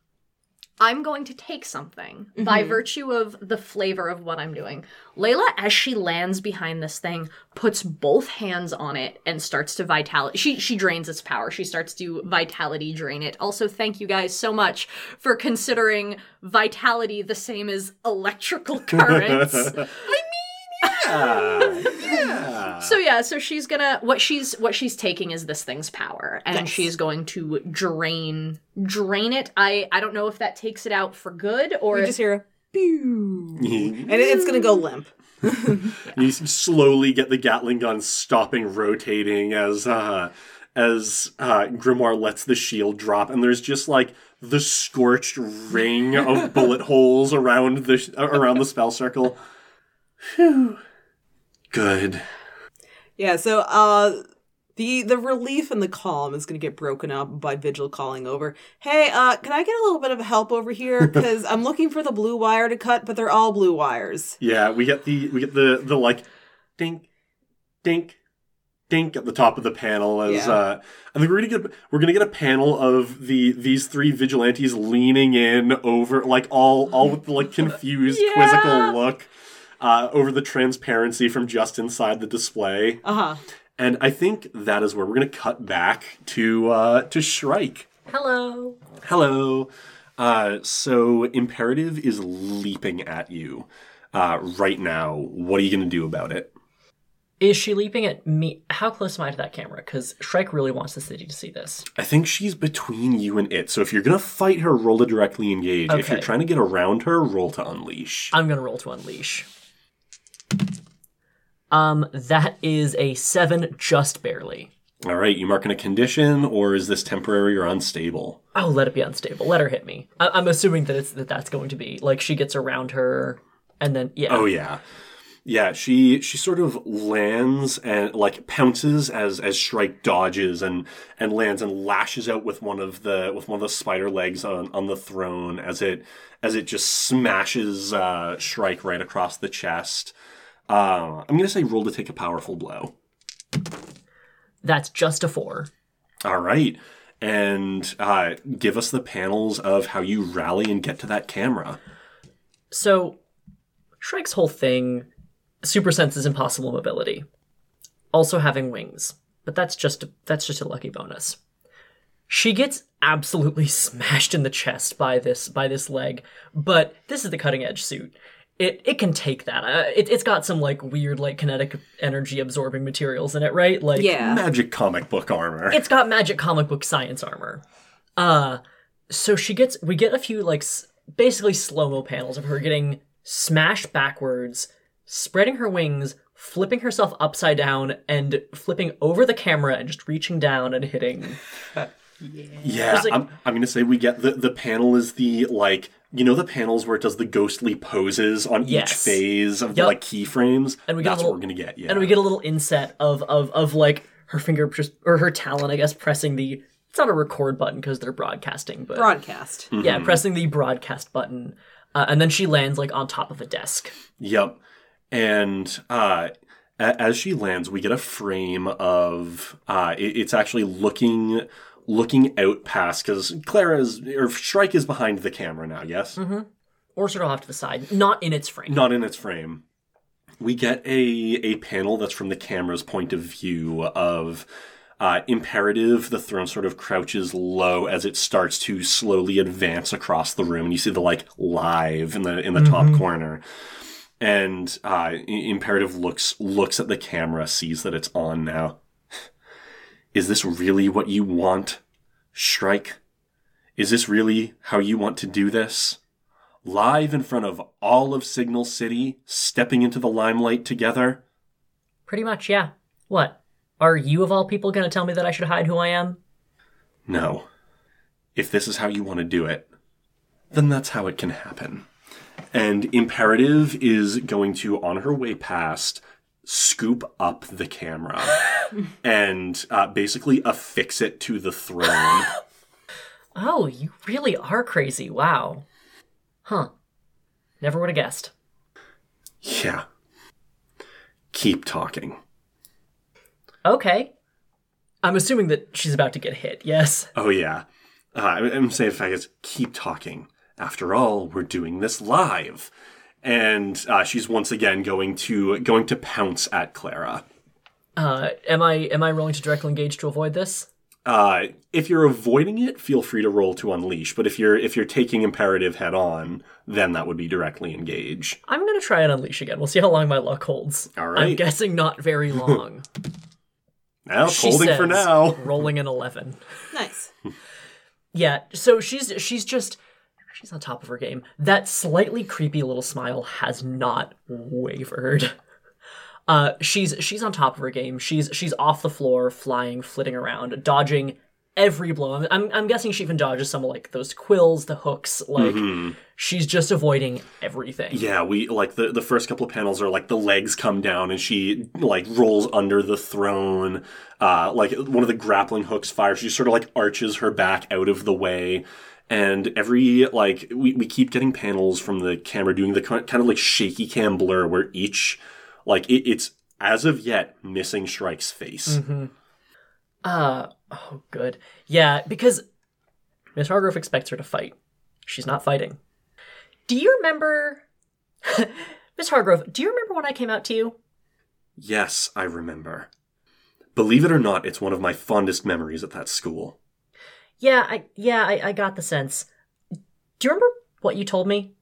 Speaker 6: I'm going to take something by mm-hmm. virtue of the flavor of what I'm doing. Layla, as she lands behind this thing, puts both hands on it and starts to vitality. She she drains its power. She starts to vitality drain it. Also, thank you guys so much for considering vitality the same as electrical [LAUGHS] currents. [LAUGHS]
Speaker 3: Yeah. [LAUGHS] yeah.
Speaker 6: So yeah, so she's gonna what she's what she's taking is this thing's power, and
Speaker 5: Nice.
Speaker 6: she's going to drain drain it. I I don't know if that takes it out for good or
Speaker 5: You just hear a pew, and it's gonna go limp. [LAUGHS]
Speaker 3: you slowly get the Gatling gun stopping rotating as uh, as uh, Grimoire lets the shield drop, and there's just like the scorched ring of [LAUGHS] bullet holes around the sh- around the spell circle. Phew. Good.
Speaker 5: Yeah. So, uh, the the relief and the calm is gonna get broken up by Vigil calling over. Hey, uh, can I get a little bit of help over here? [LAUGHS] Because I'm looking for the blue wire to cut, but they're all blue wires.
Speaker 3: Yeah, we get the we get the the like dink, dink, dink at the top of the panel as
Speaker 5: Yeah.
Speaker 3: uh I think we're gonna get we're gonna get a panel of the these three vigilantes leaning in over like all all with the like [LAUGHS] confused
Speaker 6: Yeah.
Speaker 3: quizzical look uh over the transparency from just inside the display.
Speaker 5: Uh huh.
Speaker 3: And I think that is where we're gonna cut back to uh to Shrike.
Speaker 4: Hello.
Speaker 3: Hello. Uh, so Imperative is leaping at you uh, right now. What are you going to do about it?
Speaker 4: Is she leaping at me? How close am I to that camera? Because Shrike really wants the city to see this.
Speaker 3: I think she's between you and it. So if you're going to fight her, roll to directly engage. If you're trying to get around her, roll to unleash.
Speaker 4: I'm gonna roll to unleash. Um, that is a seven, just barely.
Speaker 3: All right, you marking a condition, or is this temporary or unstable?
Speaker 4: Oh, let it be unstable. Let her hit me. I- I'm assuming that it's that that's going to be like she gets around her, and then yeah.
Speaker 3: Oh yeah. Yeah, she she sort of lands and like pounces as as Shrike dodges and and lands and lashes out with one of the with one of the spider legs on on the throne as it as it just smashes uh Shrike right across the chest. Uh, I'm gonna say roll to take a powerful blow.
Speaker 4: That's just a four.
Speaker 3: All right, and uh, give us the panels of how you rally and get to that camera.
Speaker 4: So, Shrike's whole thing, super sense is impossible mobility. Also having wings, but that's just that's just a lucky bonus. She gets absolutely [LAUGHS] smashed in the chest by this by this leg, but this is the cutting edge suit. It it can take that. Uh, it, it's got some like weird like kinetic energy absorbing materials in it, right? Like
Speaker 5: Yeah.
Speaker 3: Magic comic book armor.
Speaker 4: it's got magic comic book science armor. Uh so she gets we get a few like s- basically slow-mo panels of her getting smashed backwards, spreading her wings, flipping herself upside down and flipping over the camera and just reaching down and hitting. [LAUGHS]
Speaker 3: Yeah,
Speaker 4: There's, like-
Speaker 3: I'm, I'm gonna say we get the the panel is the like you know the panels where it does the ghostly poses on each phase of the like keyframes.
Speaker 4: And we get a
Speaker 3: That's
Speaker 4: little-
Speaker 3: what we're gonna get. Yeah,
Speaker 4: And we get a little inset of of of like her finger just or her talon, I guess, pressing the it's not a record button because they're broadcasting, but
Speaker 5: Broadcast.
Speaker 4: yeah, pressing the broadcast button. Uh, and then she lands like on top of a desk.
Speaker 3: Yep. And uh, as she lands, we get a frame of uh, it's actually looking looking out past because Clara's or Shrike is behind the camera now. Yes,
Speaker 4: Or sort of off to the side, not in its frame.
Speaker 3: not in its frame. We get a a panel that's from the camera's point of view of. Uh, imperative, the throne sort of crouches low as it starts to slowly advance across the room, and you see the like live in the in the top corner. and uh, imperative looks looks at the camera sees that it's on now is this really what you want Shrike. is this really how you want to do this live in front of all of signal city stepping into the limelight together
Speaker 4: Pretty much, yeah. What? Are you of all people going to tell me that I should hide who I am?
Speaker 3: no if this is how you want to do it then that's how it can happen and imperative is going to on her way past scoop up the camera [LAUGHS] and uh, basically affix it to the throne [LAUGHS]
Speaker 4: Oh, you really are crazy. Wow. Huh. Never would have guessed.
Speaker 3: yeah keep talking
Speaker 4: Okay. I'm assuming that she's about to get hit, yes?
Speaker 3: oh yeah uh, I'm- saying in fact is keep talking after all we're doing this live and uh, she's once again going to going to pounce at clara
Speaker 4: Uh, am I am I rolling to directly engage to avoid this?
Speaker 3: uh, if you're avoiding it, feel free to roll to unleash. But if you're if you're taking imperative head on, then that would be directly engage.
Speaker 4: I'm gonna try and unleash again. We'll see how long my luck holds.
Speaker 3: All right.
Speaker 4: I'm guessing not very [LAUGHS] long.
Speaker 3: Now
Speaker 4: She
Speaker 3: holding for
Speaker 4: says,
Speaker 3: now.
Speaker 4: Rolling an eleven.
Speaker 5: Nice. [LAUGHS]
Speaker 4: Yeah, so she's she's just she's on top of her game. That slightly creepy little smile has not wavered. [LAUGHS] Uh, she's she's on top of her game. She's she's off the floor, flying, flitting around, dodging every blow. I'm, I'm, guessing she even dodges some of like those quills, the hooks. Like she's just avoiding everything.
Speaker 3: Yeah, we like the the first couple of panels are like the legs come down and she like rolls under the throne. Uh, like one of the grappling hooks fires. She sort of like arches her back out of the way. And every like we, we keep getting panels from the camera doing the kind of like shaky cam blur where each like it, it's as of yet missing Shrike's face.
Speaker 4: Uh oh, good. Yeah, because Miss Hargrove expects her to fight. She's not fighting. Do you remember, [LAUGHS] Miss Hargrove? Do you remember when I came out to you?
Speaker 3: Yes, I remember. Believe it or not, it's one of my fondest memories at that school.
Speaker 4: Yeah, I yeah I, I got the sense. Do you remember what you told me?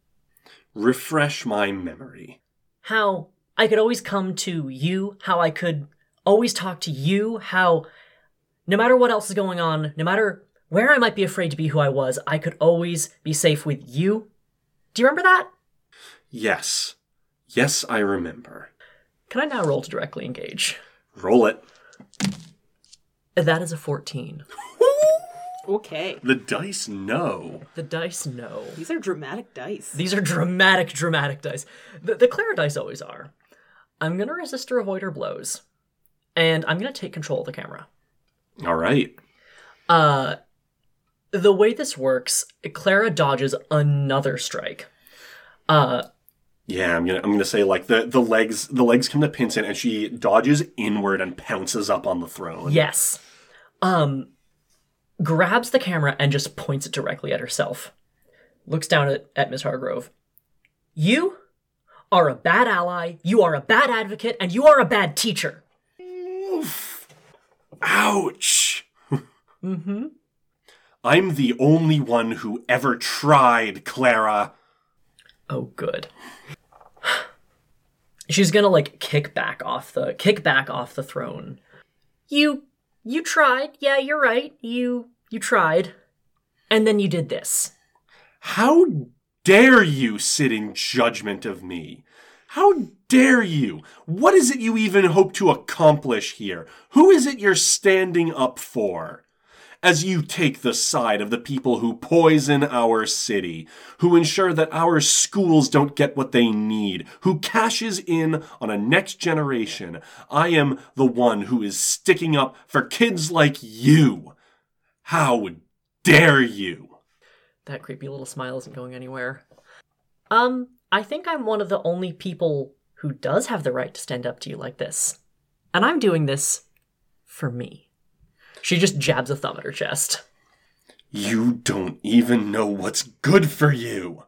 Speaker 3: Refresh my memory.
Speaker 4: How I could always come to you. How I could always talk to you. How no matter what else is going on, no matter where I might be afraid to be who I was, I could always be safe with you. Do you remember that?
Speaker 3: Yes. Yes, I remember.
Speaker 4: Can I now roll to directly engage?
Speaker 3: Roll it.
Speaker 4: That is a 14.
Speaker 5: Okay.
Speaker 3: The dice know.
Speaker 4: The dice, no.
Speaker 5: These are dramatic dice.
Speaker 4: These are dramatic, dramatic dice. The, the Clara dice always are. I'm gonna resist or avoid her blows. And I'm gonna take control of the camera.
Speaker 3: All right.
Speaker 4: Uh, the way this works, Clara dodges another strike. Uh,
Speaker 3: Yeah, I'm gonna I'm gonna say like the the legs the legs come to Pinsent and she dodges inward and pounces up on the throne.
Speaker 4: Yes. Um, grabs the camera and just points it directly at herself. Looks down at, at Miss Hargrove. You are a bad ally, you are a bad advocate, and you are a bad teacher. Oof.
Speaker 3: Ouch. [LAUGHS] mm-hmm. I'm the only one who ever tried, Clara.
Speaker 4: Oh, good. She's gonna like kick back off the kick back off the throne. You you tried. Yeah, you're right. You you tried. And then you did this.
Speaker 3: How dare you sit in judgment of me? How dare you? What is it you even hope to accomplish here? Who is it you're standing up for? As you take the side of the people who poison our city, who ensure that our schools don't get what they need, who cashes in on a next generation, I am the one who is sticking up for kids like you. How dare you?
Speaker 4: That creepy little smile isn't going anywhere. Um, I think I'm one of the only people who does have the right to stand up to you like this. And I'm doing this for me. She just jabs a thumb at her chest.
Speaker 3: You don't even know what's good for you.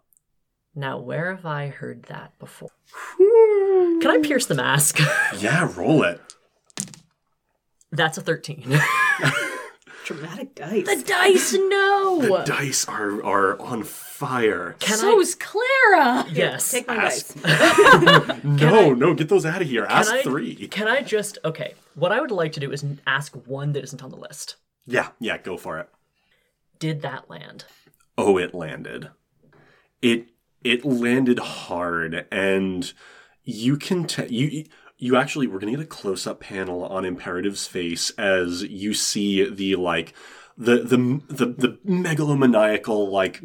Speaker 4: Now, where have I heard that before? Can I pierce the mask? [LAUGHS]
Speaker 3: Yeah, roll it.
Speaker 4: That's a 13. [LAUGHS]
Speaker 5: Dramatic dice.
Speaker 6: The [LAUGHS] dice, no.
Speaker 3: The dice are are on fire.
Speaker 4: Can
Speaker 6: So's Clara.
Speaker 4: Yes.
Speaker 5: Take my
Speaker 3: Ask-
Speaker 5: dice. [LAUGHS]
Speaker 3: No, no, get those out of here. Ask
Speaker 4: I,
Speaker 3: three.
Speaker 4: Can I just okay? What I would like to do is ask one that isn't on the list.
Speaker 3: Yeah, yeah, go for it.
Speaker 4: Did that land?
Speaker 3: Oh, it landed. It it landed hard, and you can tell you you actually we're gonna get a close up panel on Imperative's face as you see the like the the the the megalomaniacal like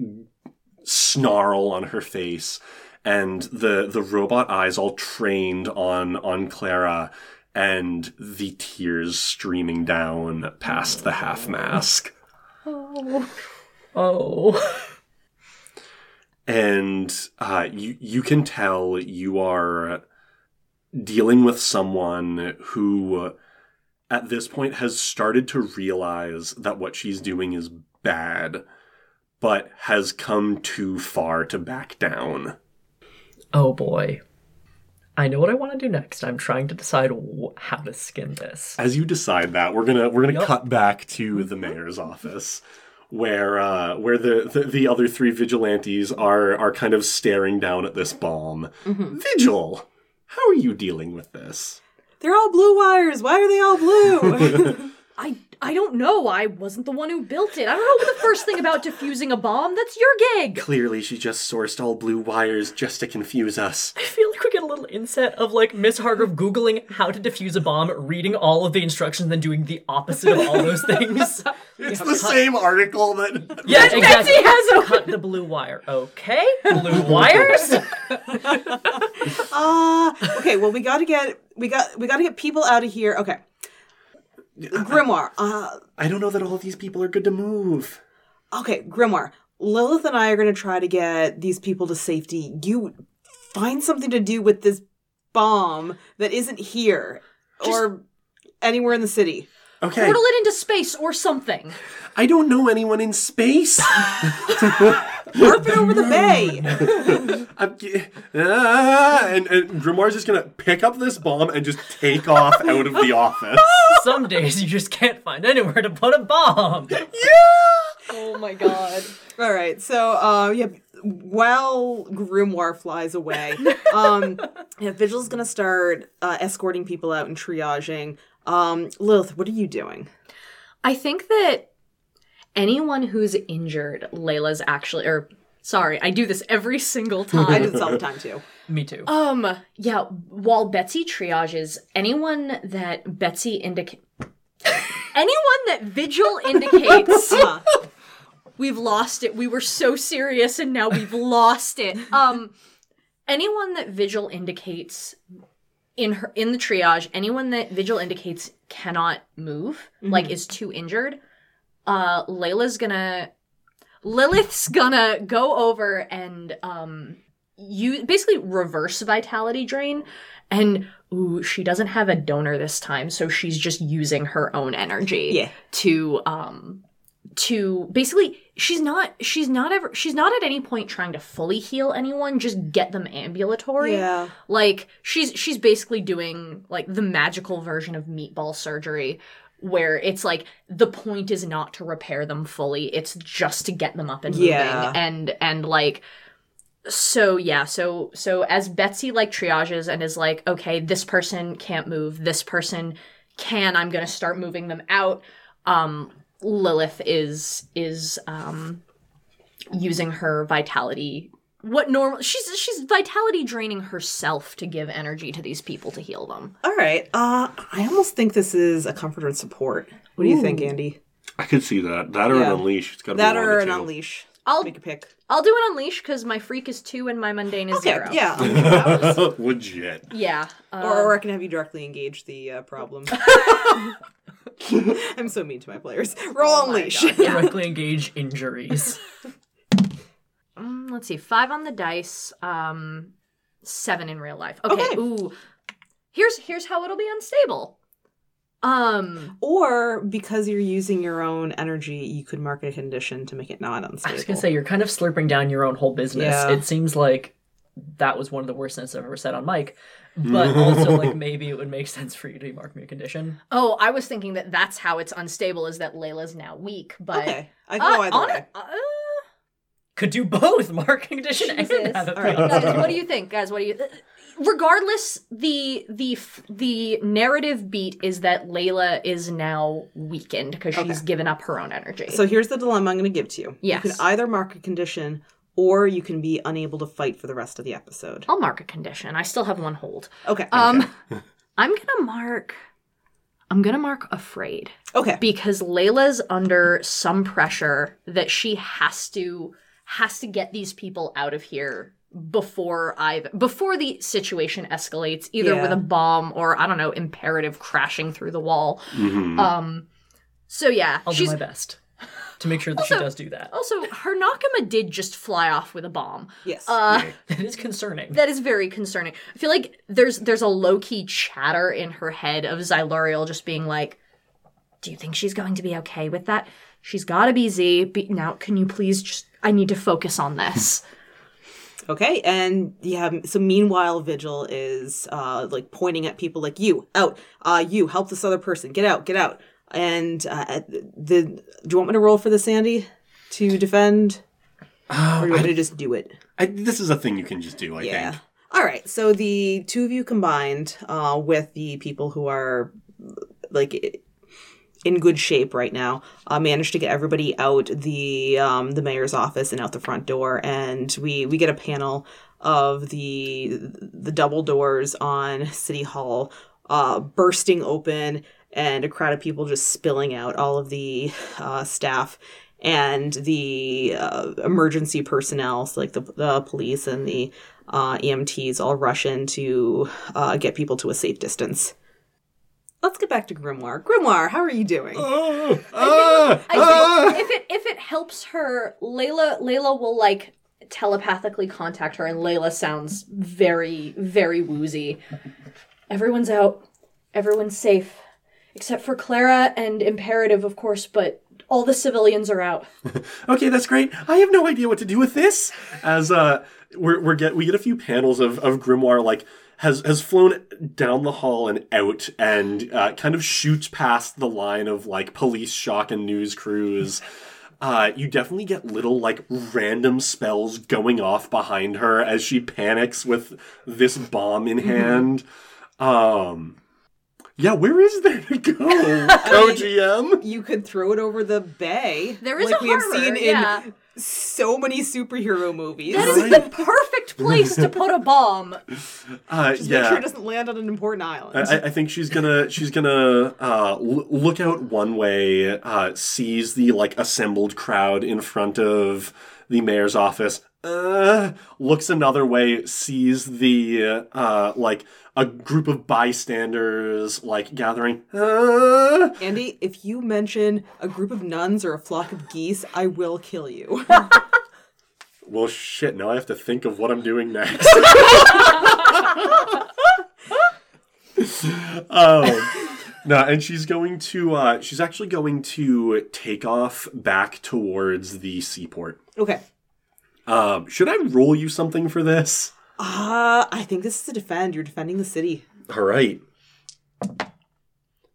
Speaker 3: snarl on her face and the the robot eyes all trained on on Clara and the tears streaming down past the half mask.
Speaker 4: Oh. [LAUGHS]
Speaker 3: oh and uh, you you can tell you are dealing with someone who uh, at this point has started to realize that what she's doing is bad but has come too far to back down
Speaker 4: Oh boy. I know what I want to do next. I'm trying to decide wh- how to skin this.
Speaker 3: as you decide that we're gonna we're gonna
Speaker 4: Yup.
Speaker 3: cut back to mm-hmm. the mayor's office where uh, where the, the the other three vigilantes are are kind of staring down at this bomb mm-hmm. vigil how are you dealing with this
Speaker 5: They're all blue wires. Why are they all blue? [LAUGHS] [LAUGHS]
Speaker 6: I I don't know. I wasn't the one who built it. I don't know the first thing about defusing a bomb. That's your gig.
Speaker 3: Clearly, she just sourced all blue wires just to confuse us.
Speaker 4: I feel like we get a little inset of like Miss Hargrove googling how to defuse a bomb, reading all of the instructions, then doing the opposite of all those things. [LAUGHS]
Speaker 3: It's the same article that.
Speaker 4: yeah, exactly.
Speaker 6: has a-
Speaker 4: Cut the blue wire. Okay, blue [LAUGHS] wires.
Speaker 5: uh [LAUGHS] okay, well we gotta get we got we gotta get people out of here. Okay. Grimoire. Uh
Speaker 3: I don't know that all these people are good to move.
Speaker 5: okay, Grimoire. Lilith and I are gonna try to get these people to safety. You find something to do with this bomb that isn't here or anywhere in the city.
Speaker 3: Okay,
Speaker 6: Portal it into space or something.
Speaker 3: I don't know anyone in space. [LAUGHS]
Speaker 5: Warp it over the bay. [LAUGHS]
Speaker 3: I'm, ah, and, and Grimoire's just gonna pick up this bomb and just take off out of the office. [LAUGHS]
Speaker 4: Some days you just can't find anywhere to put a bomb. Yeah.
Speaker 6: Oh my god.
Speaker 5: All right, so uh, yeah, while Grimoire flies away, [LAUGHS] um, yeah, Vigil's gonna start uh, escorting people out and triaging. Um, Lilith, what are you doing?
Speaker 6: I think that anyone who's injured, Layla's actually or sorry, I do this every single time.
Speaker 5: I
Speaker 6: time.
Speaker 5: do this all the time too.
Speaker 4: Me too.
Speaker 6: um yeah, while Betsy triages, anyone that Betsy indicate anyone that Vigil indicates [LAUGHS]
Speaker 5: Uh,
Speaker 6: we've lost it. We were so serious and now we've lost it. Um anyone that Vigil indicates in her in the triage, anyone that Vigil indicates cannot move, like is too injured, uh Layla's gonna Lilith's gonna go over and um you basically reverse vitality drain and ooh she doesn't have a donor this time so she's just using her own energy [LAUGHS]
Speaker 5: Yeah.
Speaker 6: to um to basically she's not she's not ever she's not at any point trying to fully heal anyone just get them ambulatory
Speaker 5: Yeah.
Speaker 6: like she's she's basically doing like the magical version of meatball surgery where it's like the point is not to repair them fully it's just to get them up and moving
Speaker 5: Yeah.
Speaker 6: and and like so yeah so so as betsy like triages and is like okay this person can't move this person can i'm gonna start moving them out um lilith is is um using her vitality what normal she's she's vitality draining herself to give energy to these people to heal them
Speaker 5: All right. Uh, I almost think this is a comfort and support. What do you think, Andy?
Speaker 3: I could see that. That or
Speaker 5: Yeah.
Speaker 3: an unleash. It's got to
Speaker 5: That
Speaker 3: be one
Speaker 5: or
Speaker 3: of
Speaker 5: an
Speaker 3: the two.
Speaker 5: unleash?
Speaker 6: i'll
Speaker 5: Make a pick.
Speaker 6: i'll do an unleash because my freak is two and my mundane is
Speaker 5: Okay.
Speaker 6: zero
Speaker 5: Yeah. [LAUGHS] unleash powers.
Speaker 6: yeah
Speaker 3: Legit.
Speaker 6: uh,
Speaker 5: or, or I can have you directly engage the uh, problem. [LAUGHS] [LAUGHS] I'm so mean to my players. Roll
Speaker 6: Oh
Speaker 5: unleash.
Speaker 6: Yeah.
Speaker 4: Directly engage injuries.
Speaker 6: Mm, let's see, five on the dice, um, seven in real life. Okay,
Speaker 5: Okay.
Speaker 6: ooh. Here's here's how it'll be unstable. Um,
Speaker 5: Or because you're using your own energy, you could mark a condition to make it not unstable.
Speaker 4: I was gonna say you're kind of slurping down your own whole business.
Speaker 5: Yeah.
Speaker 4: It seems like that was one of the worst sentences I've ever said on mic. [LAUGHS] But also, like maybe it would make sense for you to mark me a condition.
Speaker 6: oh, I was thinking that that's how it's unstable is that Layla's now weak, but
Speaker 5: okay, I can
Speaker 6: uh,
Speaker 5: go either
Speaker 6: on
Speaker 5: way.
Speaker 6: it- uh,
Speaker 4: Could do both mark a condition and
Speaker 6: Jesus.
Speaker 4: have it
Speaker 5: right,
Speaker 6: guys, what do you think, guys? What do you? uh, Regardless, the the f- the narrative beat is that Layla is now weakened because she's
Speaker 5: Okay.
Speaker 6: given up her own energy.
Speaker 5: So here's the dilemma I'm going to give to you.
Speaker 6: Yes.
Speaker 5: You can either mark a condition or you can be unable to fight for the rest of the episode.
Speaker 6: I'll mark a condition. I still have one hold.
Speaker 5: Okay.
Speaker 6: Um, [LAUGHS] I'm gonna mark. I'm gonna mark afraid
Speaker 5: okay.
Speaker 6: because Layla's under some pressure that she has to has to get these people out of here before I before the situation escalates, either
Speaker 5: Yeah.
Speaker 6: with a bomb or I don't know, imperative crashing through the wall.
Speaker 3: Mhm.
Speaker 6: Um, so yeah,
Speaker 4: I'll do
Speaker 6: she's
Speaker 4: my best to make sure that she does do that.
Speaker 6: also her Nakama did just fly off with a bomb.
Speaker 5: Yes.
Speaker 6: Uh,
Speaker 4: It [LAUGHS] is concerning.
Speaker 6: That is very concerning. I feel like there's there's a low key chatter in her head of Xyluriel just being like, "Do you think she's going to be okay with that? She's got to be Z. Be- now, can you please just? I need to focus on this."
Speaker 5: Okay, and yeah. So meanwhile, Vigil is uh like pointing at people like you out. Uh, you help this other person. Get out. Get out. And uh, the do you want me to roll for this, Andy, to defend, or do you want me to just do it?
Speaker 3: I, this is a thing you can just do, I
Speaker 5: Yeah.
Speaker 3: think.
Speaker 5: All right. So the two of you combined uh, with the people who are like in good shape right now uh, managed to get everybody out the um, the mayor's office and out the front door, and we we get a panel of the the double doors on City Hall uh, bursting open and a crowd of people just spilling out. All of the uh, staff and the uh, emergency personnel, so like the, the police and the uh, EMTs, all rush in to uh, get people to a safe distance. Let's get back to Grimoire. Grimoire, how are you doing?
Speaker 3: Ah, ah, ah.
Speaker 6: I think if it if it helps her, Layla Layla will like telepathically contact her, and Layla sounds very very woozy. Everyone's out. Everyone's safe, except for Clara and Imperative, of course. But all the civilians are out. [LAUGHS]
Speaker 3: okay, that's great. I have no idea what to do with this. As uh, we're, we're get we get a few panels of of Grimoire like has has flown down the hall and out and uh, kind of shoots past the line of like police shock and news crews. [LAUGHS] Uh, you definitely get little like random spells going off behind her as she panics with this bomb in hand. Um, yeah, where is there to go, [LAUGHS] Co-GM?
Speaker 5: You could throw it over the bay.
Speaker 6: There is
Speaker 5: like
Speaker 6: a
Speaker 5: we have
Speaker 6: harbor,
Speaker 5: seen in so many superhero movies.
Speaker 6: That is the perfect place to put a bomb. [LAUGHS]
Speaker 3: Uh,
Speaker 5: Just
Speaker 3: yeah.
Speaker 5: make sure it doesn't land on an important island.
Speaker 3: I, I think she's gonna she's gonna uh, l- look out one way, uh, sees the like assembled crowd in front of the mayor's office, uh, looks another way, sees the uh, like a group of bystanders like gathering. Uh,
Speaker 5: Andy, if you mention a group of nuns or a flock of geese, I will kill you. [LAUGHS]
Speaker 3: well, shit. Now I have to think of what I'm doing next. [LAUGHS] [LAUGHS] oh. no, and she's going to. Uh, she's actually going to take off back towards the seaport.
Speaker 5: Okay.
Speaker 3: Um, should I roll you something for this?
Speaker 5: Uh, I think this is to defend. You're defending the city.
Speaker 3: All right.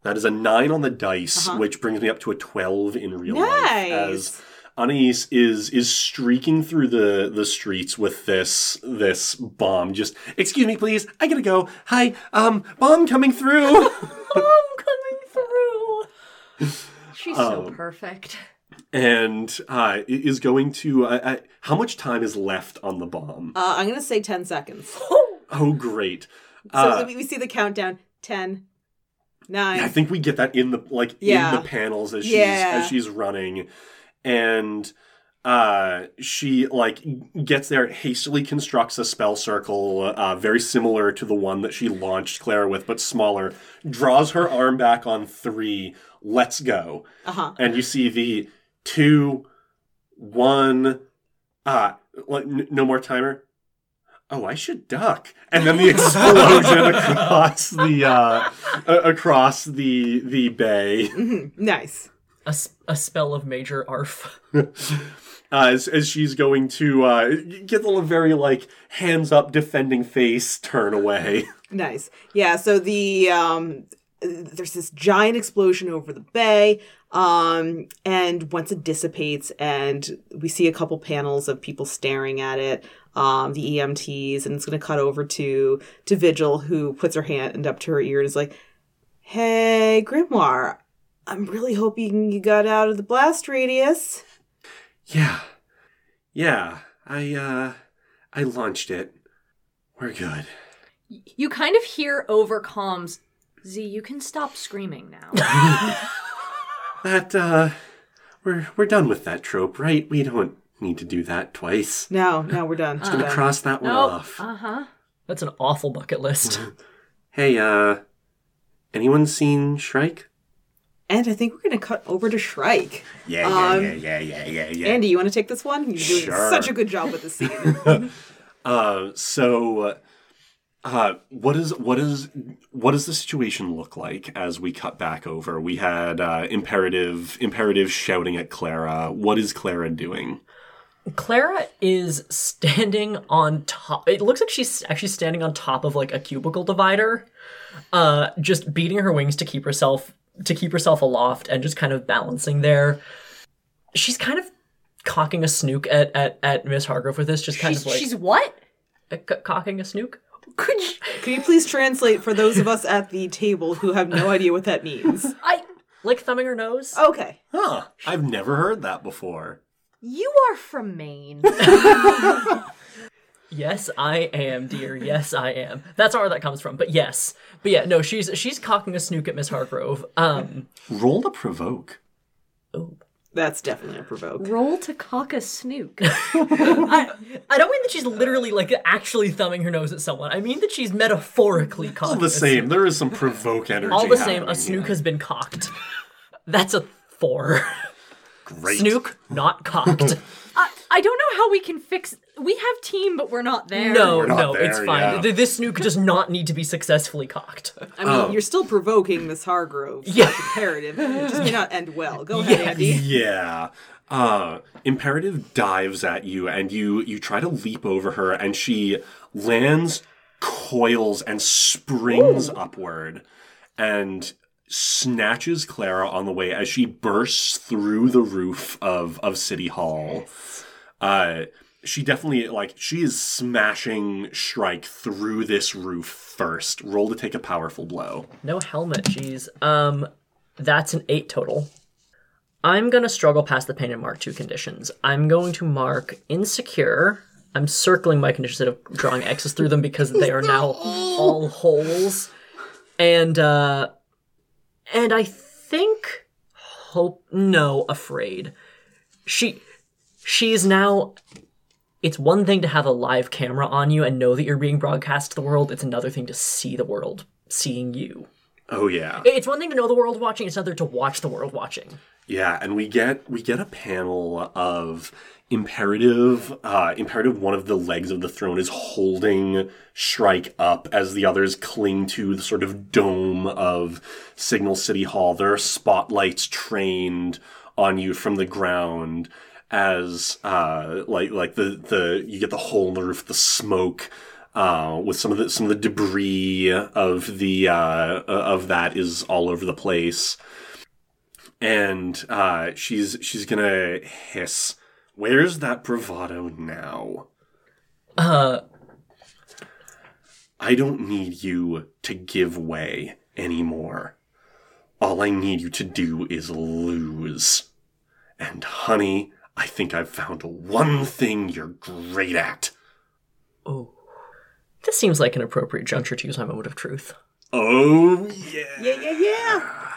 Speaker 3: That is a nine on the dice, which brings me up to a twelve in real life.
Speaker 5: Nice.
Speaker 3: As Anais is is streaking through the the streets with this this bomb. Just excuse me, please. I gotta go. Hi, um, bomb coming through. [LAUGHS]
Speaker 6: I'm coming through. She's so
Speaker 3: Um,
Speaker 6: perfect.
Speaker 3: And uh, is going to. Uh, uh, how much time is left on the bomb?
Speaker 5: Uh, I'm gonna say ten seconds. [LAUGHS]
Speaker 3: oh, great.
Speaker 5: So
Speaker 3: Uh,
Speaker 5: we we see the countdown: ten, nine.
Speaker 3: I think we get that in the like
Speaker 5: Yeah.
Speaker 3: in the panels as she's
Speaker 5: Yeah.
Speaker 3: as she's running, and uh she like gets there hastily constructs a spell circle uh very similar to the one that she launched Clara with but smaller draws her arm back on 3 let's go
Speaker 5: Uh huh.
Speaker 3: and you see the two one uh like, n- no more timer oh i should duck and then the [LAUGHS] explosion across the uh across the the bay
Speaker 5: Nice.
Speaker 4: A, a spell of major arf. [LAUGHS]
Speaker 3: uh, as, as she's going to uh get a little very like hands up defending face turn away
Speaker 5: Nice. Yeah, so the um there's this giant explosion over the bay. Um and once it dissipates and we see a couple panels of people staring at it, um, the EMTs, and it's gonna cut over to to Vigil who puts her hand up to her ear and is like, Hey, Grimoire, I'm really hoping you got out of the blast radius.
Speaker 3: yeah. Yeah. I uh i launched it. We're good.
Speaker 6: You kind of hear over comms, Z, you can stop screaming now. [LAUGHS]
Speaker 3: that uh we're we're done with that trope right we don't need to do that twice
Speaker 5: No, no, we're done. We're
Speaker 3: gonna
Speaker 5: done.
Speaker 3: cross that one
Speaker 6: nope.
Speaker 3: off
Speaker 6: Uh huh.
Speaker 4: That's an awful bucket list.
Speaker 3: hey uh anyone seen shrike
Speaker 5: And I think we're gonna cut over to Shrike.
Speaker 3: yeah
Speaker 5: Um,
Speaker 3: yeah yeah yeah yeah yeah
Speaker 5: Andy, you want to take this one? You're doing
Speaker 3: Sure.
Speaker 5: such a good job with the scene. [LAUGHS]
Speaker 3: Uh, so, uh, what is what is what does the situation look like as we cut back over? We had uh, imperative imperative shouting at Clara. What is Clara doing?
Speaker 4: Clara is standing on top. It looks like she's actually standing on top of like a cubicle divider, uh, just beating her wings to keep herself to keep herself aloft and just kind of balancing there. She's kind of cocking a snook at at, at Miss Hargrove with this, just kind
Speaker 6: She's,
Speaker 4: of like
Speaker 6: she's what?
Speaker 4: uh, c- cocking a snook.
Speaker 5: Could you, [LAUGHS] could you please translate for those of us at the table who have no idea what that means?
Speaker 4: I like thumbing her nose.
Speaker 5: Okay.
Speaker 3: Huh? I've never heard that before.
Speaker 6: You are from Maine. [LAUGHS]
Speaker 4: Yes, I am, dear. Yes, I am. That's where that comes from, but yes. But yeah, no, she's she's cocking a snook at Miss Hargrove. Um,
Speaker 3: Roll to provoke.
Speaker 5: That's definitely a provoke.
Speaker 6: Roll to cock a snook. [LAUGHS]
Speaker 4: I, I don't mean that she's [LAUGHS] literally like actually thumbing her nose at someone. I mean that she's metaphorically
Speaker 3: cocked.
Speaker 4: All
Speaker 3: the
Speaker 4: a
Speaker 3: same.
Speaker 4: snook.
Speaker 3: There is some provoke energy.
Speaker 4: All the same, a snook
Speaker 3: here.
Speaker 4: has been cocked. That's a four.
Speaker 3: Great.
Speaker 4: Snook not cocked.
Speaker 6: I, [LAUGHS] uh, I don't know how we can fix. We have team, but we're not there.
Speaker 4: No,
Speaker 3: not
Speaker 4: no,
Speaker 3: there,
Speaker 4: it's fine.
Speaker 3: yeah.
Speaker 4: Th- This snook does not need to be successfully cocked.
Speaker 5: I mean, you're still provoking Miss Hargrove.
Speaker 4: Yeah.
Speaker 5: That's imperative. It just may not end well. Go ahead, Andy.
Speaker 3: Yeah. Uh, Imperative dives at you, and you you try to leap over her, and she lands, coils, and springs upward, and snatches Clara on the way as she bursts through the roof of of City Hall. Uh, she definitely like she is smashing Shrike through this roof first. Roll to take a powerful blow.
Speaker 4: No helmet, jeez. Um, that's an eight total. I'm gonna struggle past the pain and mark two conditions. I'm going to mark insecure. I'm circling my conditions instead of drawing X's through them because they are now all holes. And uh and I think hope no, afraid. She she's now it's one thing to have a live camera on you and know that you're being broadcast to the world. It's another thing to see the world seeing you.
Speaker 3: Oh yeah.
Speaker 4: It's one thing to know the world watching; it's another to watch the world watching.
Speaker 3: Yeah, and we get we get a panel of imperative uh imperative one of the legs of the throne is holding Shrike up as the others cling to the sort of dome of Signal City Hall. There are spotlights trained on you from the ground as uh like like the the you get the hole in the roof, the smoke uh, with some of the some of the debris of the uh, of that is all over the place and uh, she's she's gonna hiss. Where's that bravado now?
Speaker 4: Uh,
Speaker 3: I don't need you to give way anymore. All I need you to do is lose. And honey, I think I've found one thing you're great at.
Speaker 4: oh, this seems like an appropriate juncture to use my moment of truth.
Speaker 3: Oh yeah.
Speaker 5: Yeah, yeah, yeah.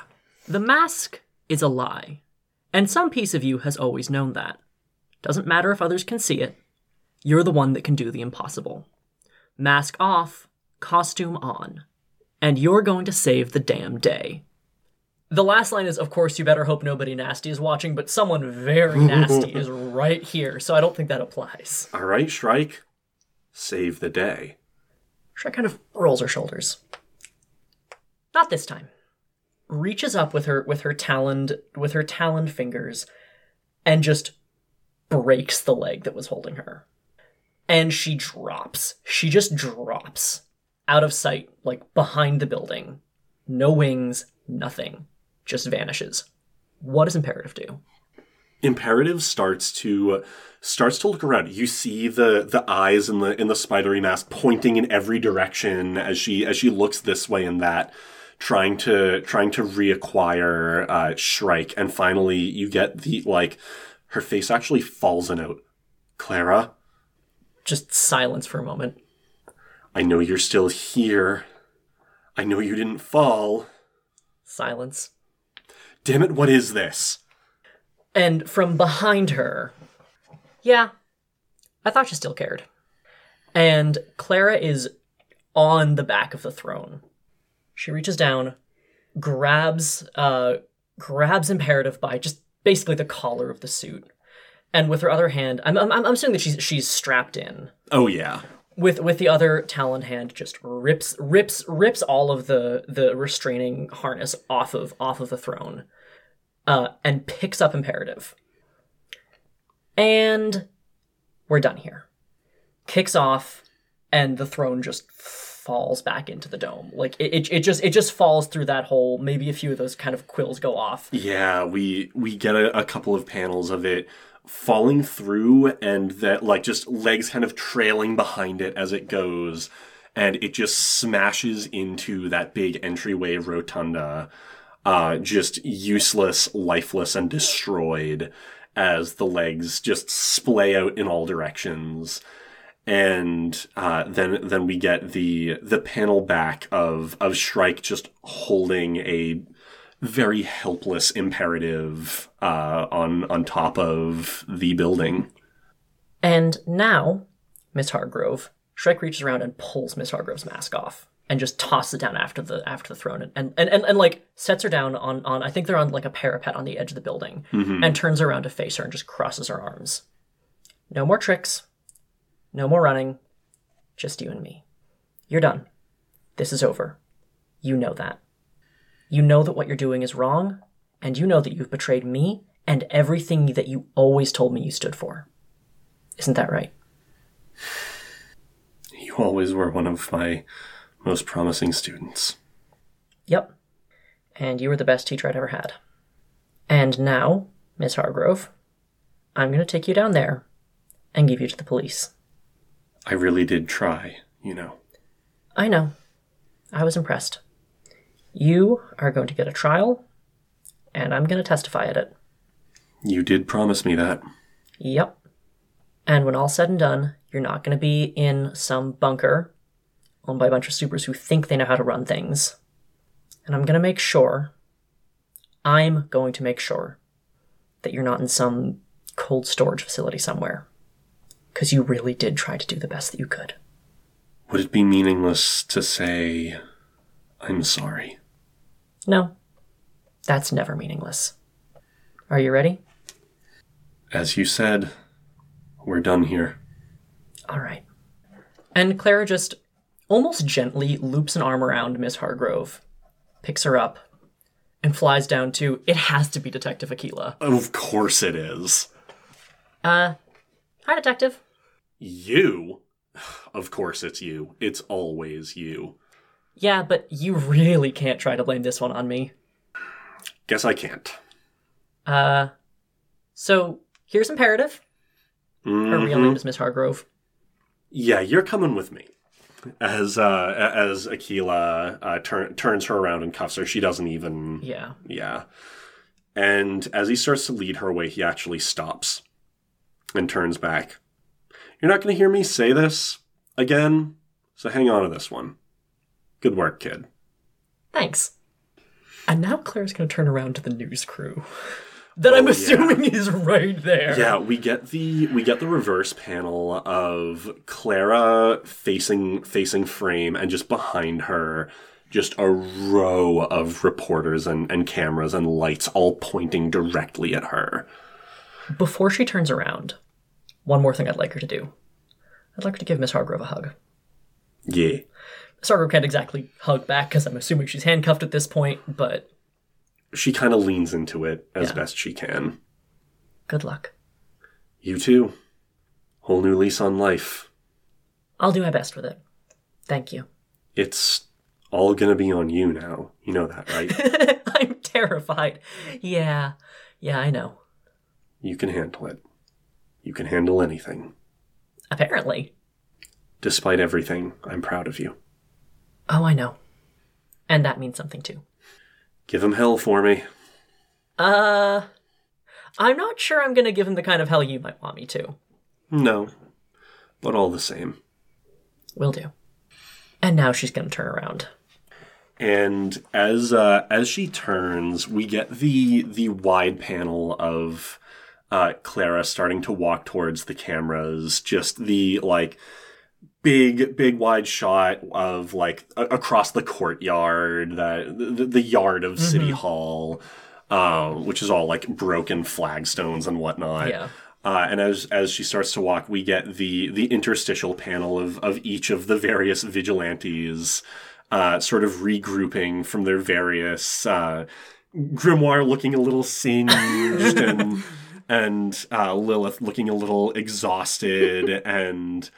Speaker 4: The mask is a lie, and some piece of you has always known that. Doesn't matter if others can see it. You're the one that can do the impossible. Mask off, costume on, and you're going to save the damn day. The last line is, of course, you better hope nobody nasty is watching, but someone very nasty [LAUGHS] is right here, so I don't think that applies.
Speaker 3: All right, Shrike. Save the day.
Speaker 4: Shrike kind of rolls her shoulders. Not this time. Reaches up with her with her taloned with her taloned fingers and just breaks the leg that was holding her. And she drops. She just drops out of sight, like behind the building. No wings, nothing. Just vanishes. What does Imperative do?
Speaker 3: imperative starts to starts to look around you see the the eyes in the in the spidery mask pointing in every direction as she as she looks this way and that trying to trying to reacquire uh shrike and finally you get the like her face actually falls a note clara
Speaker 4: Just silence for a moment.
Speaker 3: i know you're still here i know you didn't fall
Speaker 4: Silence.
Speaker 3: Damn it what is this
Speaker 4: And from behind her, yeah, I thought she still cared. And Clara is on the back of the throne. She reaches down, grabs, uh, grabs Imperative by just basically the collar of the suit, and with her other hand, I'm, I'm, I'm assuming that she's she's strapped in.
Speaker 3: oh yeah
Speaker 4: With with the other talon hand, just rips rips rips all of the the restraining harness off of off of the throne uh, and picks up Imperative. And we're done here. Kicks off, and the throne just falls back into the dome. Like it, it, it just it just falls through that hole. Maybe a few of those kind of quills go off.
Speaker 3: Yeah, we we get a, a couple of panels of it falling through and that like just legs kind of trailing behind it as it goes and it just smashes into that big entryway rotunda uh just useless lifeless and destroyed as the legs just splay out in all directions. And uh, then then we get the the panel back of of Shrike just holding a very helpless imperative uh, on on top of the building.
Speaker 4: And now, Miss Hargrove, Shrike reaches around and pulls Miss Hargrove's mask off and just tosses it down after the after the throne and and, and, and, and like sets her down on on I think they're on like a parapet on the edge of the building and turns around to face her and just crosses her arms. No more tricks. No more running. Just you and me. You're done. This is over. You know that. You know that what you're doing is wrong, and you know that you've betrayed me and everything that you always told me you stood for. Isn't that right?
Speaker 3: You always were one of my most promising students.
Speaker 4: Yep. And you were the best teacher I'd ever had. And now, Miss Hargrove, I'm going to take you down there and give you to the police.
Speaker 3: I really did try, you know.
Speaker 4: I know. I was impressed. You are going to get a trial, and I'm going to testify at it.
Speaker 3: You did promise me that.
Speaker 4: Yep. And when all's said and done, you're not going to be in some bunker owned by a bunch of supers who think they know how to run things. And I'm going to make sure, I'm going to make sure that you're not in some cold storage facility somewhere. Because you really did try to do the best that you could.
Speaker 3: Would it be meaningless to say I'm sorry?
Speaker 4: No, that's never meaningless. Are you ready?
Speaker 3: As you said, we're done here.
Speaker 4: All right. And Clara just almost gently loops an arm around Miss Hargrove, picks her up, and flies down to it has to be Detective Aquila.
Speaker 3: Of course it is.
Speaker 4: Uh, hi, Detective.
Speaker 3: You? Of course it's you. It's always you.
Speaker 4: Yeah, but you really can't try to blame this one on me.
Speaker 3: Guess I can't.
Speaker 4: Uh, so here's imperative. Her real name is Miss Hargrove.
Speaker 3: Yeah, you're coming with me. As uh, as Aquila uh, turn, turns her around and cuffs her, she doesn't even.
Speaker 4: Yeah.
Speaker 3: Yeah. And as he starts to lead her away, he actually stops and turns back. You're not going to hear me say this again, so hang on to this one. Good work, kid.
Speaker 4: Thanks. And now Claire's gonna turn around to the news crew. [LAUGHS] That I'm
Speaker 3: Oh, yeah.
Speaker 4: assuming is right there.
Speaker 3: Yeah, we get the we get the reverse panel of Clara facing facing frame and just behind her just a row of reporters and, and cameras and lights all pointing directly at her.
Speaker 4: Before she turns around, one more thing I'd like her to do. I'd like her to give Miss Hargrove a hug.
Speaker 3: Yeah.
Speaker 4: Hargrove can't exactly hug back because I'm assuming she's handcuffed at this point, but
Speaker 3: She kind of leans into it as
Speaker 4: Yeah.
Speaker 3: best she can.
Speaker 4: good luck.
Speaker 3: You too. Whole new lease on life.
Speaker 4: I'll do my best with it. Thank you.
Speaker 3: It's all gonna be on you now. You know that, right? [LAUGHS]
Speaker 4: I'm terrified. Yeah. Yeah, I know.
Speaker 3: you can handle it. You can handle anything.
Speaker 4: Apparently.
Speaker 3: Despite everything, I'm proud of you.
Speaker 4: Oh, I know. And that means something too.
Speaker 3: Give him hell for me.
Speaker 4: Uh, I'm not sure I'm gonna give him the kind of hell you might want me to.
Speaker 3: No. But all the same.
Speaker 4: Will do. And now she's gonna turn around.
Speaker 3: And as uh, as she turns, we get the the wide panel of uh, Clara starting to walk towards the cameras. Just the like big big wide shot of like a- across the courtyard, the the, the yard of City Hall, uh, which is all like broken flagstones and whatnot.
Speaker 4: Yeah.
Speaker 3: Uh, and as as she starts to walk, we get the the interstitial panel of of each of the various vigilantes, uh, sort of regrouping from their various uh, grimoire, looking a little singed, [LAUGHS] and and uh, Lilith looking a little exhausted, and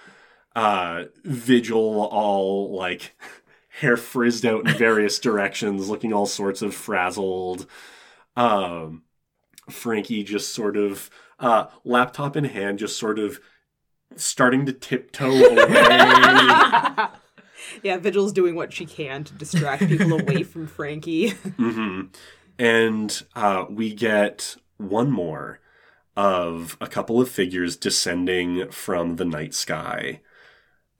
Speaker 3: uh, Vigil all like [LAUGHS] hair frizzed out in various directions, looking all sorts of frazzled. Um, Frankie just sort of uh, laptop in hand, just sort of starting to tiptoe away. [LAUGHS]
Speaker 5: Yeah, Vigil's doing what she can to distract people away from Frankie. [LAUGHS]
Speaker 3: hmm And uh, we get one more of a couple of figures descending from the night sky.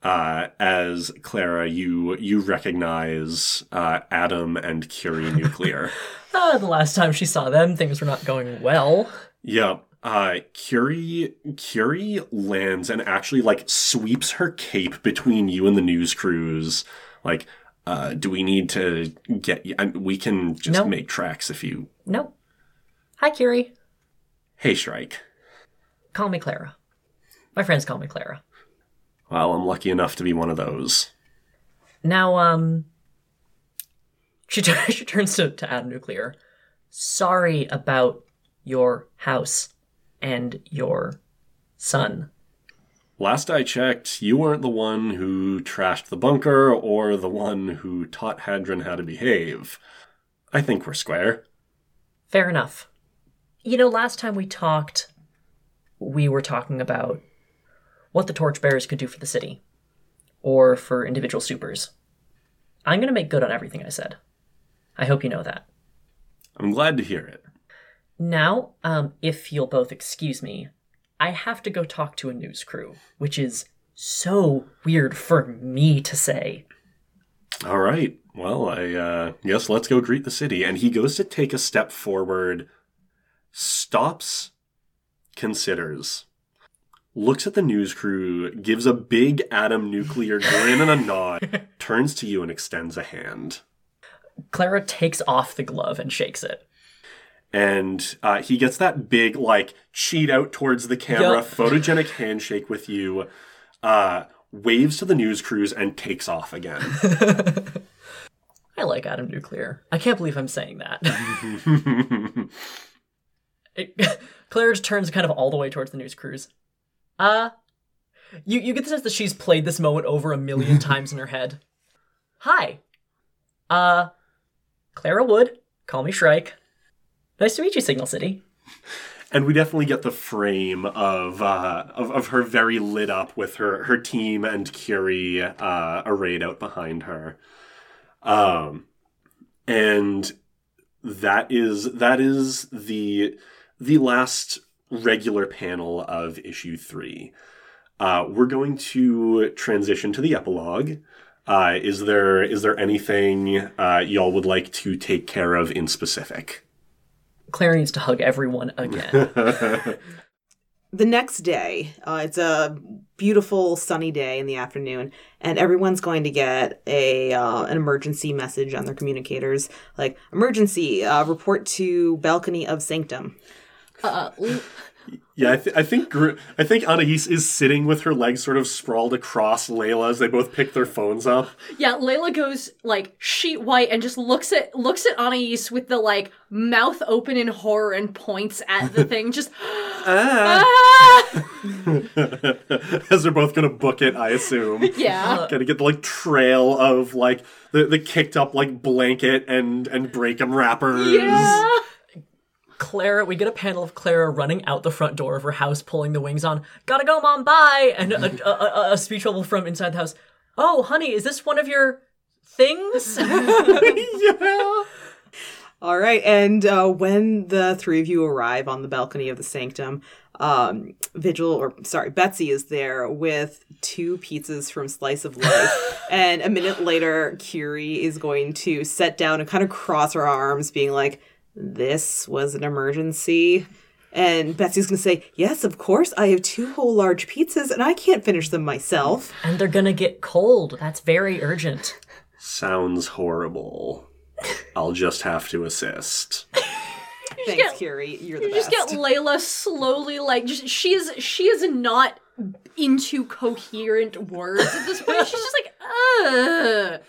Speaker 3: Uh, as Clara, you you recognize uh, Adam and Curie Nuclear.
Speaker 4: Ah, [LAUGHS] the last time she saw them, things were not going well.
Speaker 3: Yep. Uh, Curie Curie lands and actually like sweeps her cape between you and the news crews. Like, uh, do we need to get? I we can just
Speaker 4: No.
Speaker 3: make tracks if you.
Speaker 4: No. Hi, Curie.
Speaker 3: Hey, Shrike.
Speaker 4: Call me Clara. My friends call me Clara.
Speaker 3: Well, I'm lucky enough to be one of those.
Speaker 4: Now, um, she, tur- [LAUGHS] she turns to, to Adam Nuclear. Sorry about your house and your son.
Speaker 3: Last I checked, you weren't the one who trashed the bunker or the one who taught Hadron how to behave. I think we're square.
Speaker 4: Fair enough. You know, last time we talked, we were talking about what the torchbearers could do for the city, or for individual supers. I'm going to make good on everything I said. I hope you know that.
Speaker 3: I'm glad to hear it.
Speaker 4: Now, um, if you'll both excuse me, I have to go talk to a news crew, which is so weird for me to say.
Speaker 3: All right. Well, I uh, guess let's go greet the city. And he goes to take a step forward, stops, considers, looks at the news crew, gives a big Adam Nuclear grin and a nod, [LAUGHS] turns to you and extends a hand.
Speaker 4: Clara takes off the glove and shakes it.
Speaker 3: and uh, he gets that big like cheat out towards the camera
Speaker 4: Yup.
Speaker 3: photogenic handshake with you uh, waves to the news crews and takes off again [LAUGHS]
Speaker 4: I like Adam Nuclear. I can't believe I'm saying that. [LAUGHS] it, Claire just turns kind of all the way towards the news crews. Uh, you, you get the sense that she's played this moment over a million [LAUGHS] times in her head. Hi. Uh, Clara Wood. Call me Shrike. Nice to meet you, Signal City.
Speaker 3: and we definitely get the frame of, uh, of of her very lit up with her her team and Curie uh, arrayed out behind her um and that is that is the the last regular panel of issue three. Uh, we're going to transition to the epilogue. Uh, is there is there anything uh, y'all would like to take care of in specific?
Speaker 4: Claire needs to hug everyone again. [LAUGHS] [LAUGHS]
Speaker 5: the next day, uh, it's a beautiful sunny day in the afternoon, and everyone's going to get a uh, an emergency message on their communicators, like emergency uh, report to balcony of sanctum.
Speaker 6: Uh, [LAUGHS]
Speaker 3: Yeah, I, th- I think Gr- I think Anais is sitting with her legs sort of sprawled across Layla as they both pick their phones up.
Speaker 6: yeah, Layla goes like sheet white and just looks at looks at Anais with the like mouth open in horror and points at the thing. Just [GASPS] ah! [LAUGHS]
Speaker 3: as they're both gonna book it, I assume. [LAUGHS]
Speaker 6: yeah.
Speaker 3: Gonna get the like trail of like the, the kicked up like blanket and and break break 'em wrappers.
Speaker 6: Yeah.
Speaker 4: Clara, we get a panel of Clara running out the front door of her house, pulling the wings on. Gotta go, mom. Bye. And a, a, a, a speech bubble from inside the house. Oh, honey, is this one of your things? [LAUGHS]
Speaker 3: yeah.
Speaker 5: All right, and uh, when the three of you arrive on the balcony of the sanctum, um, Vigil, or sorry, Betsy is there with two pizzas from Slice of Life, [LAUGHS] and a minute later, Curie is going to sit down and kind of cross her arms, being like, "This was an emergency." And Betsy's going to say, Yes, of course. I have two whole large pizzas and I can't finish them myself.
Speaker 4: and they're gonna get cold. That's very urgent.
Speaker 3: Sounds horrible. I'll just have to assist.
Speaker 5: Thanks,
Speaker 6: get-
Speaker 5: Curie. You're the
Speaker 6: You just get Layla slowly like just she is she is not into coherent words at this point. She's just like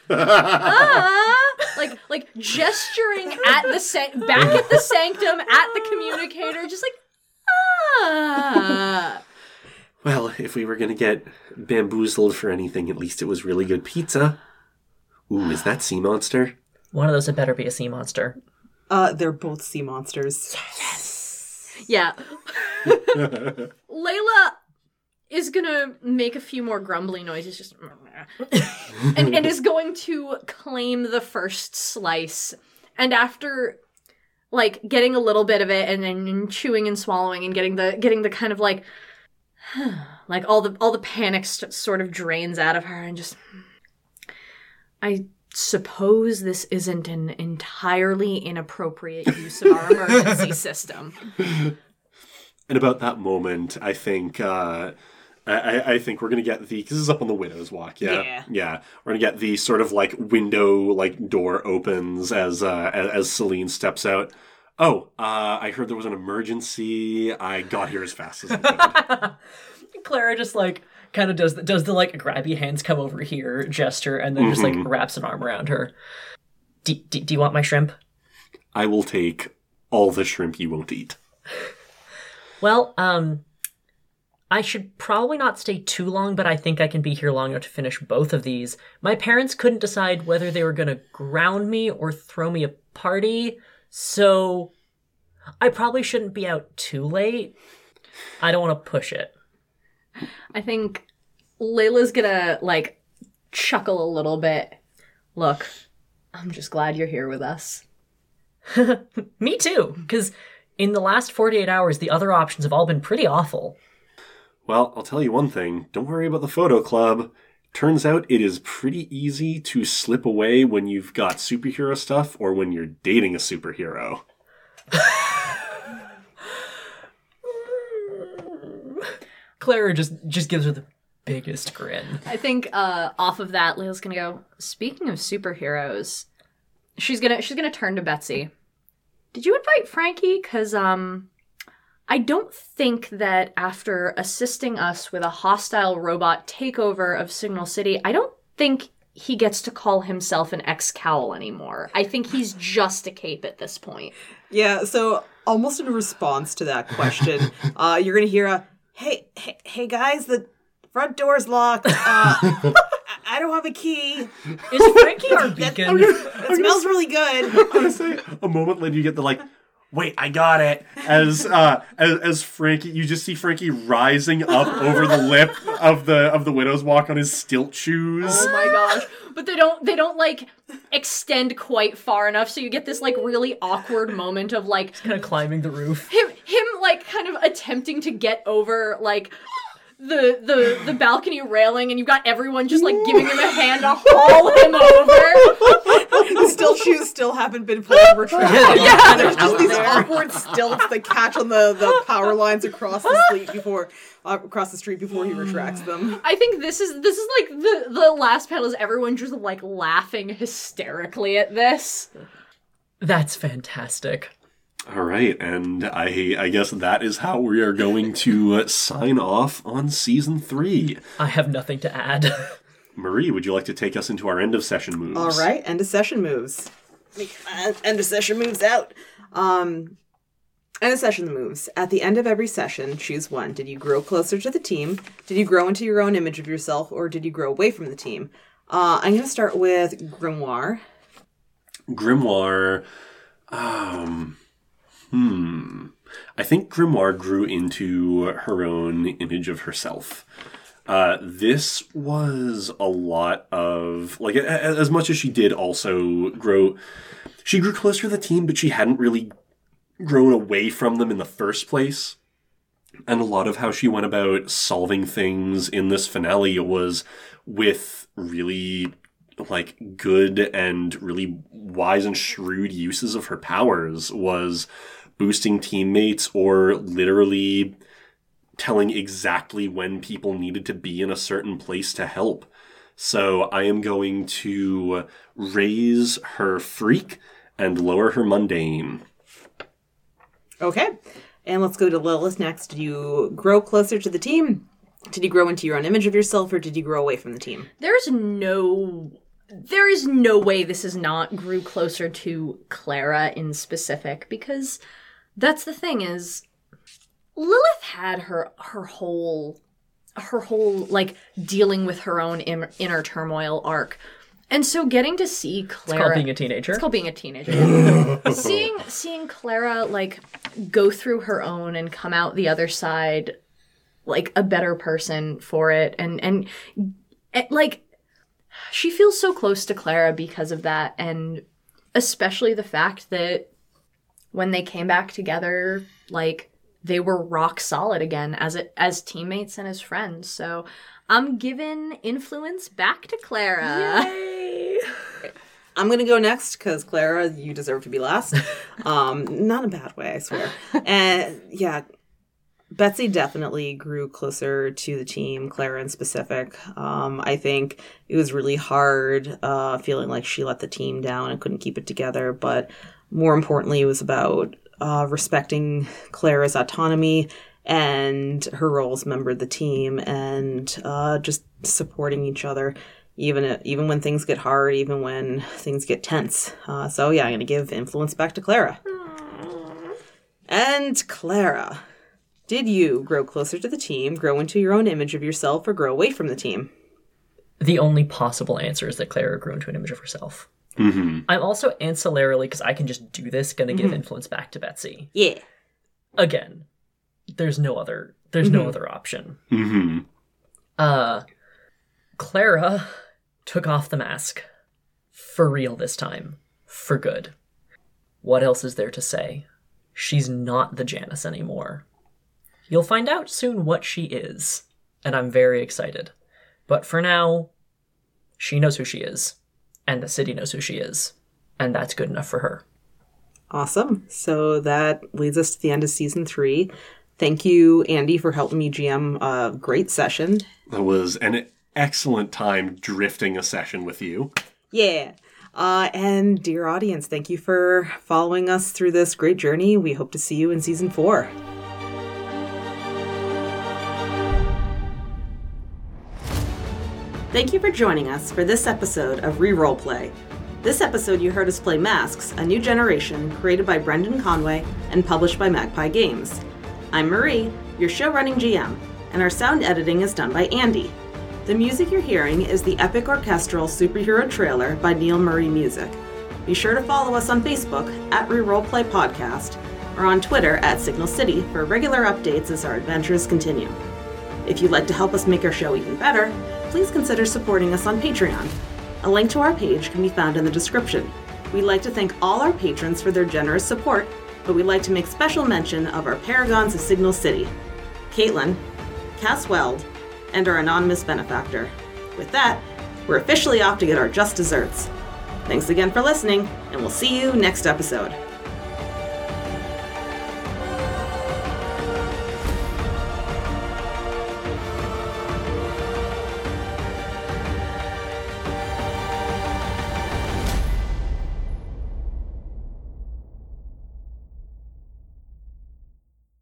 Speaker 6: uh, uh [LAUGHS] like like gesturing at the san- back at the sanctum at the communicator, just like uh
Speaker 3: Well, if we were gonna get bamboozled for anything, at least it was really good pizza. Ooh, is that sea monster?
Speaker 4: One of those had better be a sea monster.
Speaker 5: uh, they're both sea monsters. Yes.
Speaker 6: Yeah. [LAUGHS] Layla is gonna make a few more grumbly noises, just [LAUGHS] and, and is going to claim the first slice. And after like getting a little bit of it and then chewing and swallowing and getting the getting the kind of like [SIGHS] like all the all the panic st- sort of drains out of her and just I suppose this isn't an entirely inappropriate use of our emergency [LAUGHS] system.
Speaker 3: And about that moment, I think uh, I, I- think we're gonna get the because this is up on the widow's walk. Yeah,
Speaker 5: Yeah.
Speaker 3: yeah. We're gonna get the sort of like window like door opens as uh, as, as Celine steps out. Oh, uh, I heard there was an emergency. I got here as fast as I could. [LAUGHS]
Speaker 4: Clara just like kind of does the, does the like grabby hands come over here gesture and then just like wraps an arm around her. Do, do, do you want my shrimp?
Speaker 3: I will take all the shrimp you won't eat.
Speaker 4: Well, um, I should probably not stay too long, but I think I can be here long enough to finish both of these. My parents couldn't decide whether they were going to ground me or throw me a party, so I probably shouldn't be out too late. I don't want to push it.
Speaker 6: I think Layla's gonna like chuckle a little bit. Look, I'm just glad you're here with us. [LAUGHS]
Speaker 4: Me too, because in the last 48 hours, the other options have all been pretty awful.
Speaker 3: Well, I'll tell you one thing. Don't worry about the photo club. Turns out it is pretty easy to slip away when you've got superhero stuff or when you're dating a superhero. [LAUGHS]
Speaker 4: Clara just just gives her the biggest grin.
Speaker 6: I think uh, off of that, Layla's gonna go. Speaking of superheroes, she's gonna she's gonna turn to Betsy. Did you invite Frankie? Cause um I don't think that after assisting us with a hostile robot takeover of Signal City, I don't think he gets to call himself an ex-cowl anymore. I think he's just a cape at this point.
Speaker 5: Yeah, so almost in response to that question, [LAUGHS] uh, you're gonna hear a hey, hey, hey guys, the front door's locked. Uh, I, [LAUGHS] I don't have a key.
Speaker 4: Is Frankie our beacon? [LAUGHS]
Speaker 5: It smells really good.
Speaker 3: Honestly, a moment later you get the like, wait, I got it. As uh as, as Frankie you just see Frankie rising up over the lip of the of the widow's walk on his stilt shoes.
Speaker 6: Oh my gosh. But they don't they don't like extend quite far enough so you get this like really awkward moment of like
Speaker 4: kind of climbing the roof.
Speaker 6: him him like kind of attempting to get over like the the the balcony railing and you've got everyone just like giving him a hand to haul him over.
Speaker 5: The stilt shoes still haven't been fully retrieved. [LAUGHS]
Speaker 4: Yeah,
Speaker 5: There's just these awkward stilts that catch on the, the power lines across the street before uh, across the street before he retracts them.
Speaker 6: I think this is this is like the the last panel is everyone just like laughing hysterically at this.
Speaker 4: That's fantastic.
Speaker 3: All right, and I I guess that is how we are going to uh, sign off on season 3.
Speaker 4: I have nothing to add. [LAUGHS]
Speaker 3: Marie, would you like to take us into our end of session moves?
Speaker 5: All right, end of session moves. End of session moves out. Um, end of session moves. At the end of every session, choose one. Did you grow closer to the team? Did you grow into your own image of yourself, or did you grow away from the team? Uh, I'm going to start with Grimoire.
Speaker 3: Grimoire um hmm I think Grimoire grew into her own image of herself. Uh, this was a lot of like as much as she did also grow she grew closer to the team but she hadn't really grown away from them in the first place. And a lot of how she went about solving things in this finale was with really like good and really wise and shrewd uses of her powers was boosting teammates or literally telling exactly when people needed to be in a certain place to help. So I am going to raise her freak and lower her mundane.
Speaker 5: Okay. And let's go to Lilith next. Did you grow closer to the team? Did you grow into your own image of yourself, or did you grow away from the team?
Speaker 6: There's no there is no way this is not grew closer to Clara in specific because that's the thing is Lilith had her her whole her whole like dealing with her own Im- inner turmoil arc. And so getting to see Clara
Speaker 4: Called being a teenager.
Speaker 6: It's called being a teenager. [LAUGHS] seeing seeing Clara like go through her own and come out the other side like a better person for it and and, and like she feels so close to Clara because of that and especially the fact that when they came back together like they were rock solid again as it as teammates and as friends. So I'm giving influence back to Clara. [LAUGHS]
Speaker 5: I'm gonna go next because Clara, you deserve to be last. [LAUGHS] um, not in a bad way, I swear. and yeah, Betsy definitely grew closer to the team, Clara in specific. Um, I think it was really hard uh, feeling like she let the team down and couldn't keep it together. But more importantly, it was about uh, respecting Clara's autonomy and her role as member of the team and uh, just supporting each other even even when things get hard, even when things get tense. Uh, so yeah, I'm gonna give influence back to Clara. And Clara, did you grow closer to the team, grow into your own image of yourself, or grow away from the team?
Speaker 4: The only possible answer is that Clara grew into an image of herself.
Speaker 3: Mm-hmm.
Speaker 4: I'm also ancillarily, because I can just do this, going to give influence back to Betsy.
Speaker 5: Yeah.
Speaker 4: Again, there's no other. There's no other option.
Speaker 3: Mm-hmm.
Speaker 4: Uh, Clara took off the mask. For real this time. For good. What else is there to say? She's not the Janus anymore. You'll find out soon what she is, and I'm very excited. But for now, she knows who she is, and the city knows who she is, and that's good enough for her.
Speaker 5: Awesome. So that leads us to the end of season three. Thank you, Andy, for helping me GM a great session.
Speaker 3: That was an excellent time drifting a session with you.
Speaker 5: Yeah. Uh, and dear audience, thank you for following us through this great journey. We hope to see you in season four. Thank you for joining us for this episode of Reroll Play. This episode, you heard us play Masks, a new generation, created by Brendan Conway and published by Magpie Games. I'm Marie, your show running GM, and our sound editing is done by Andy. The music you're hearing is the epic orchestral superhero trailer by Neil Murray Music. Be sure to follow us on Facebook at Reroll Play Podcast or on Twitter at Signal City for regular updates as our adventures continue. If you'd like to help us make our show even better, please consider supporting us on Patreon. A link to our page can be found in the description. We'd like to thank all our patrons for their generous support, but we'd like to make special mention of our paragons of Signal City Caitlin, Cass Weld, and our anonymous benefactor. With that, we're officially off to get our just desserts. Thanks again for listening, and we'll see you next episode.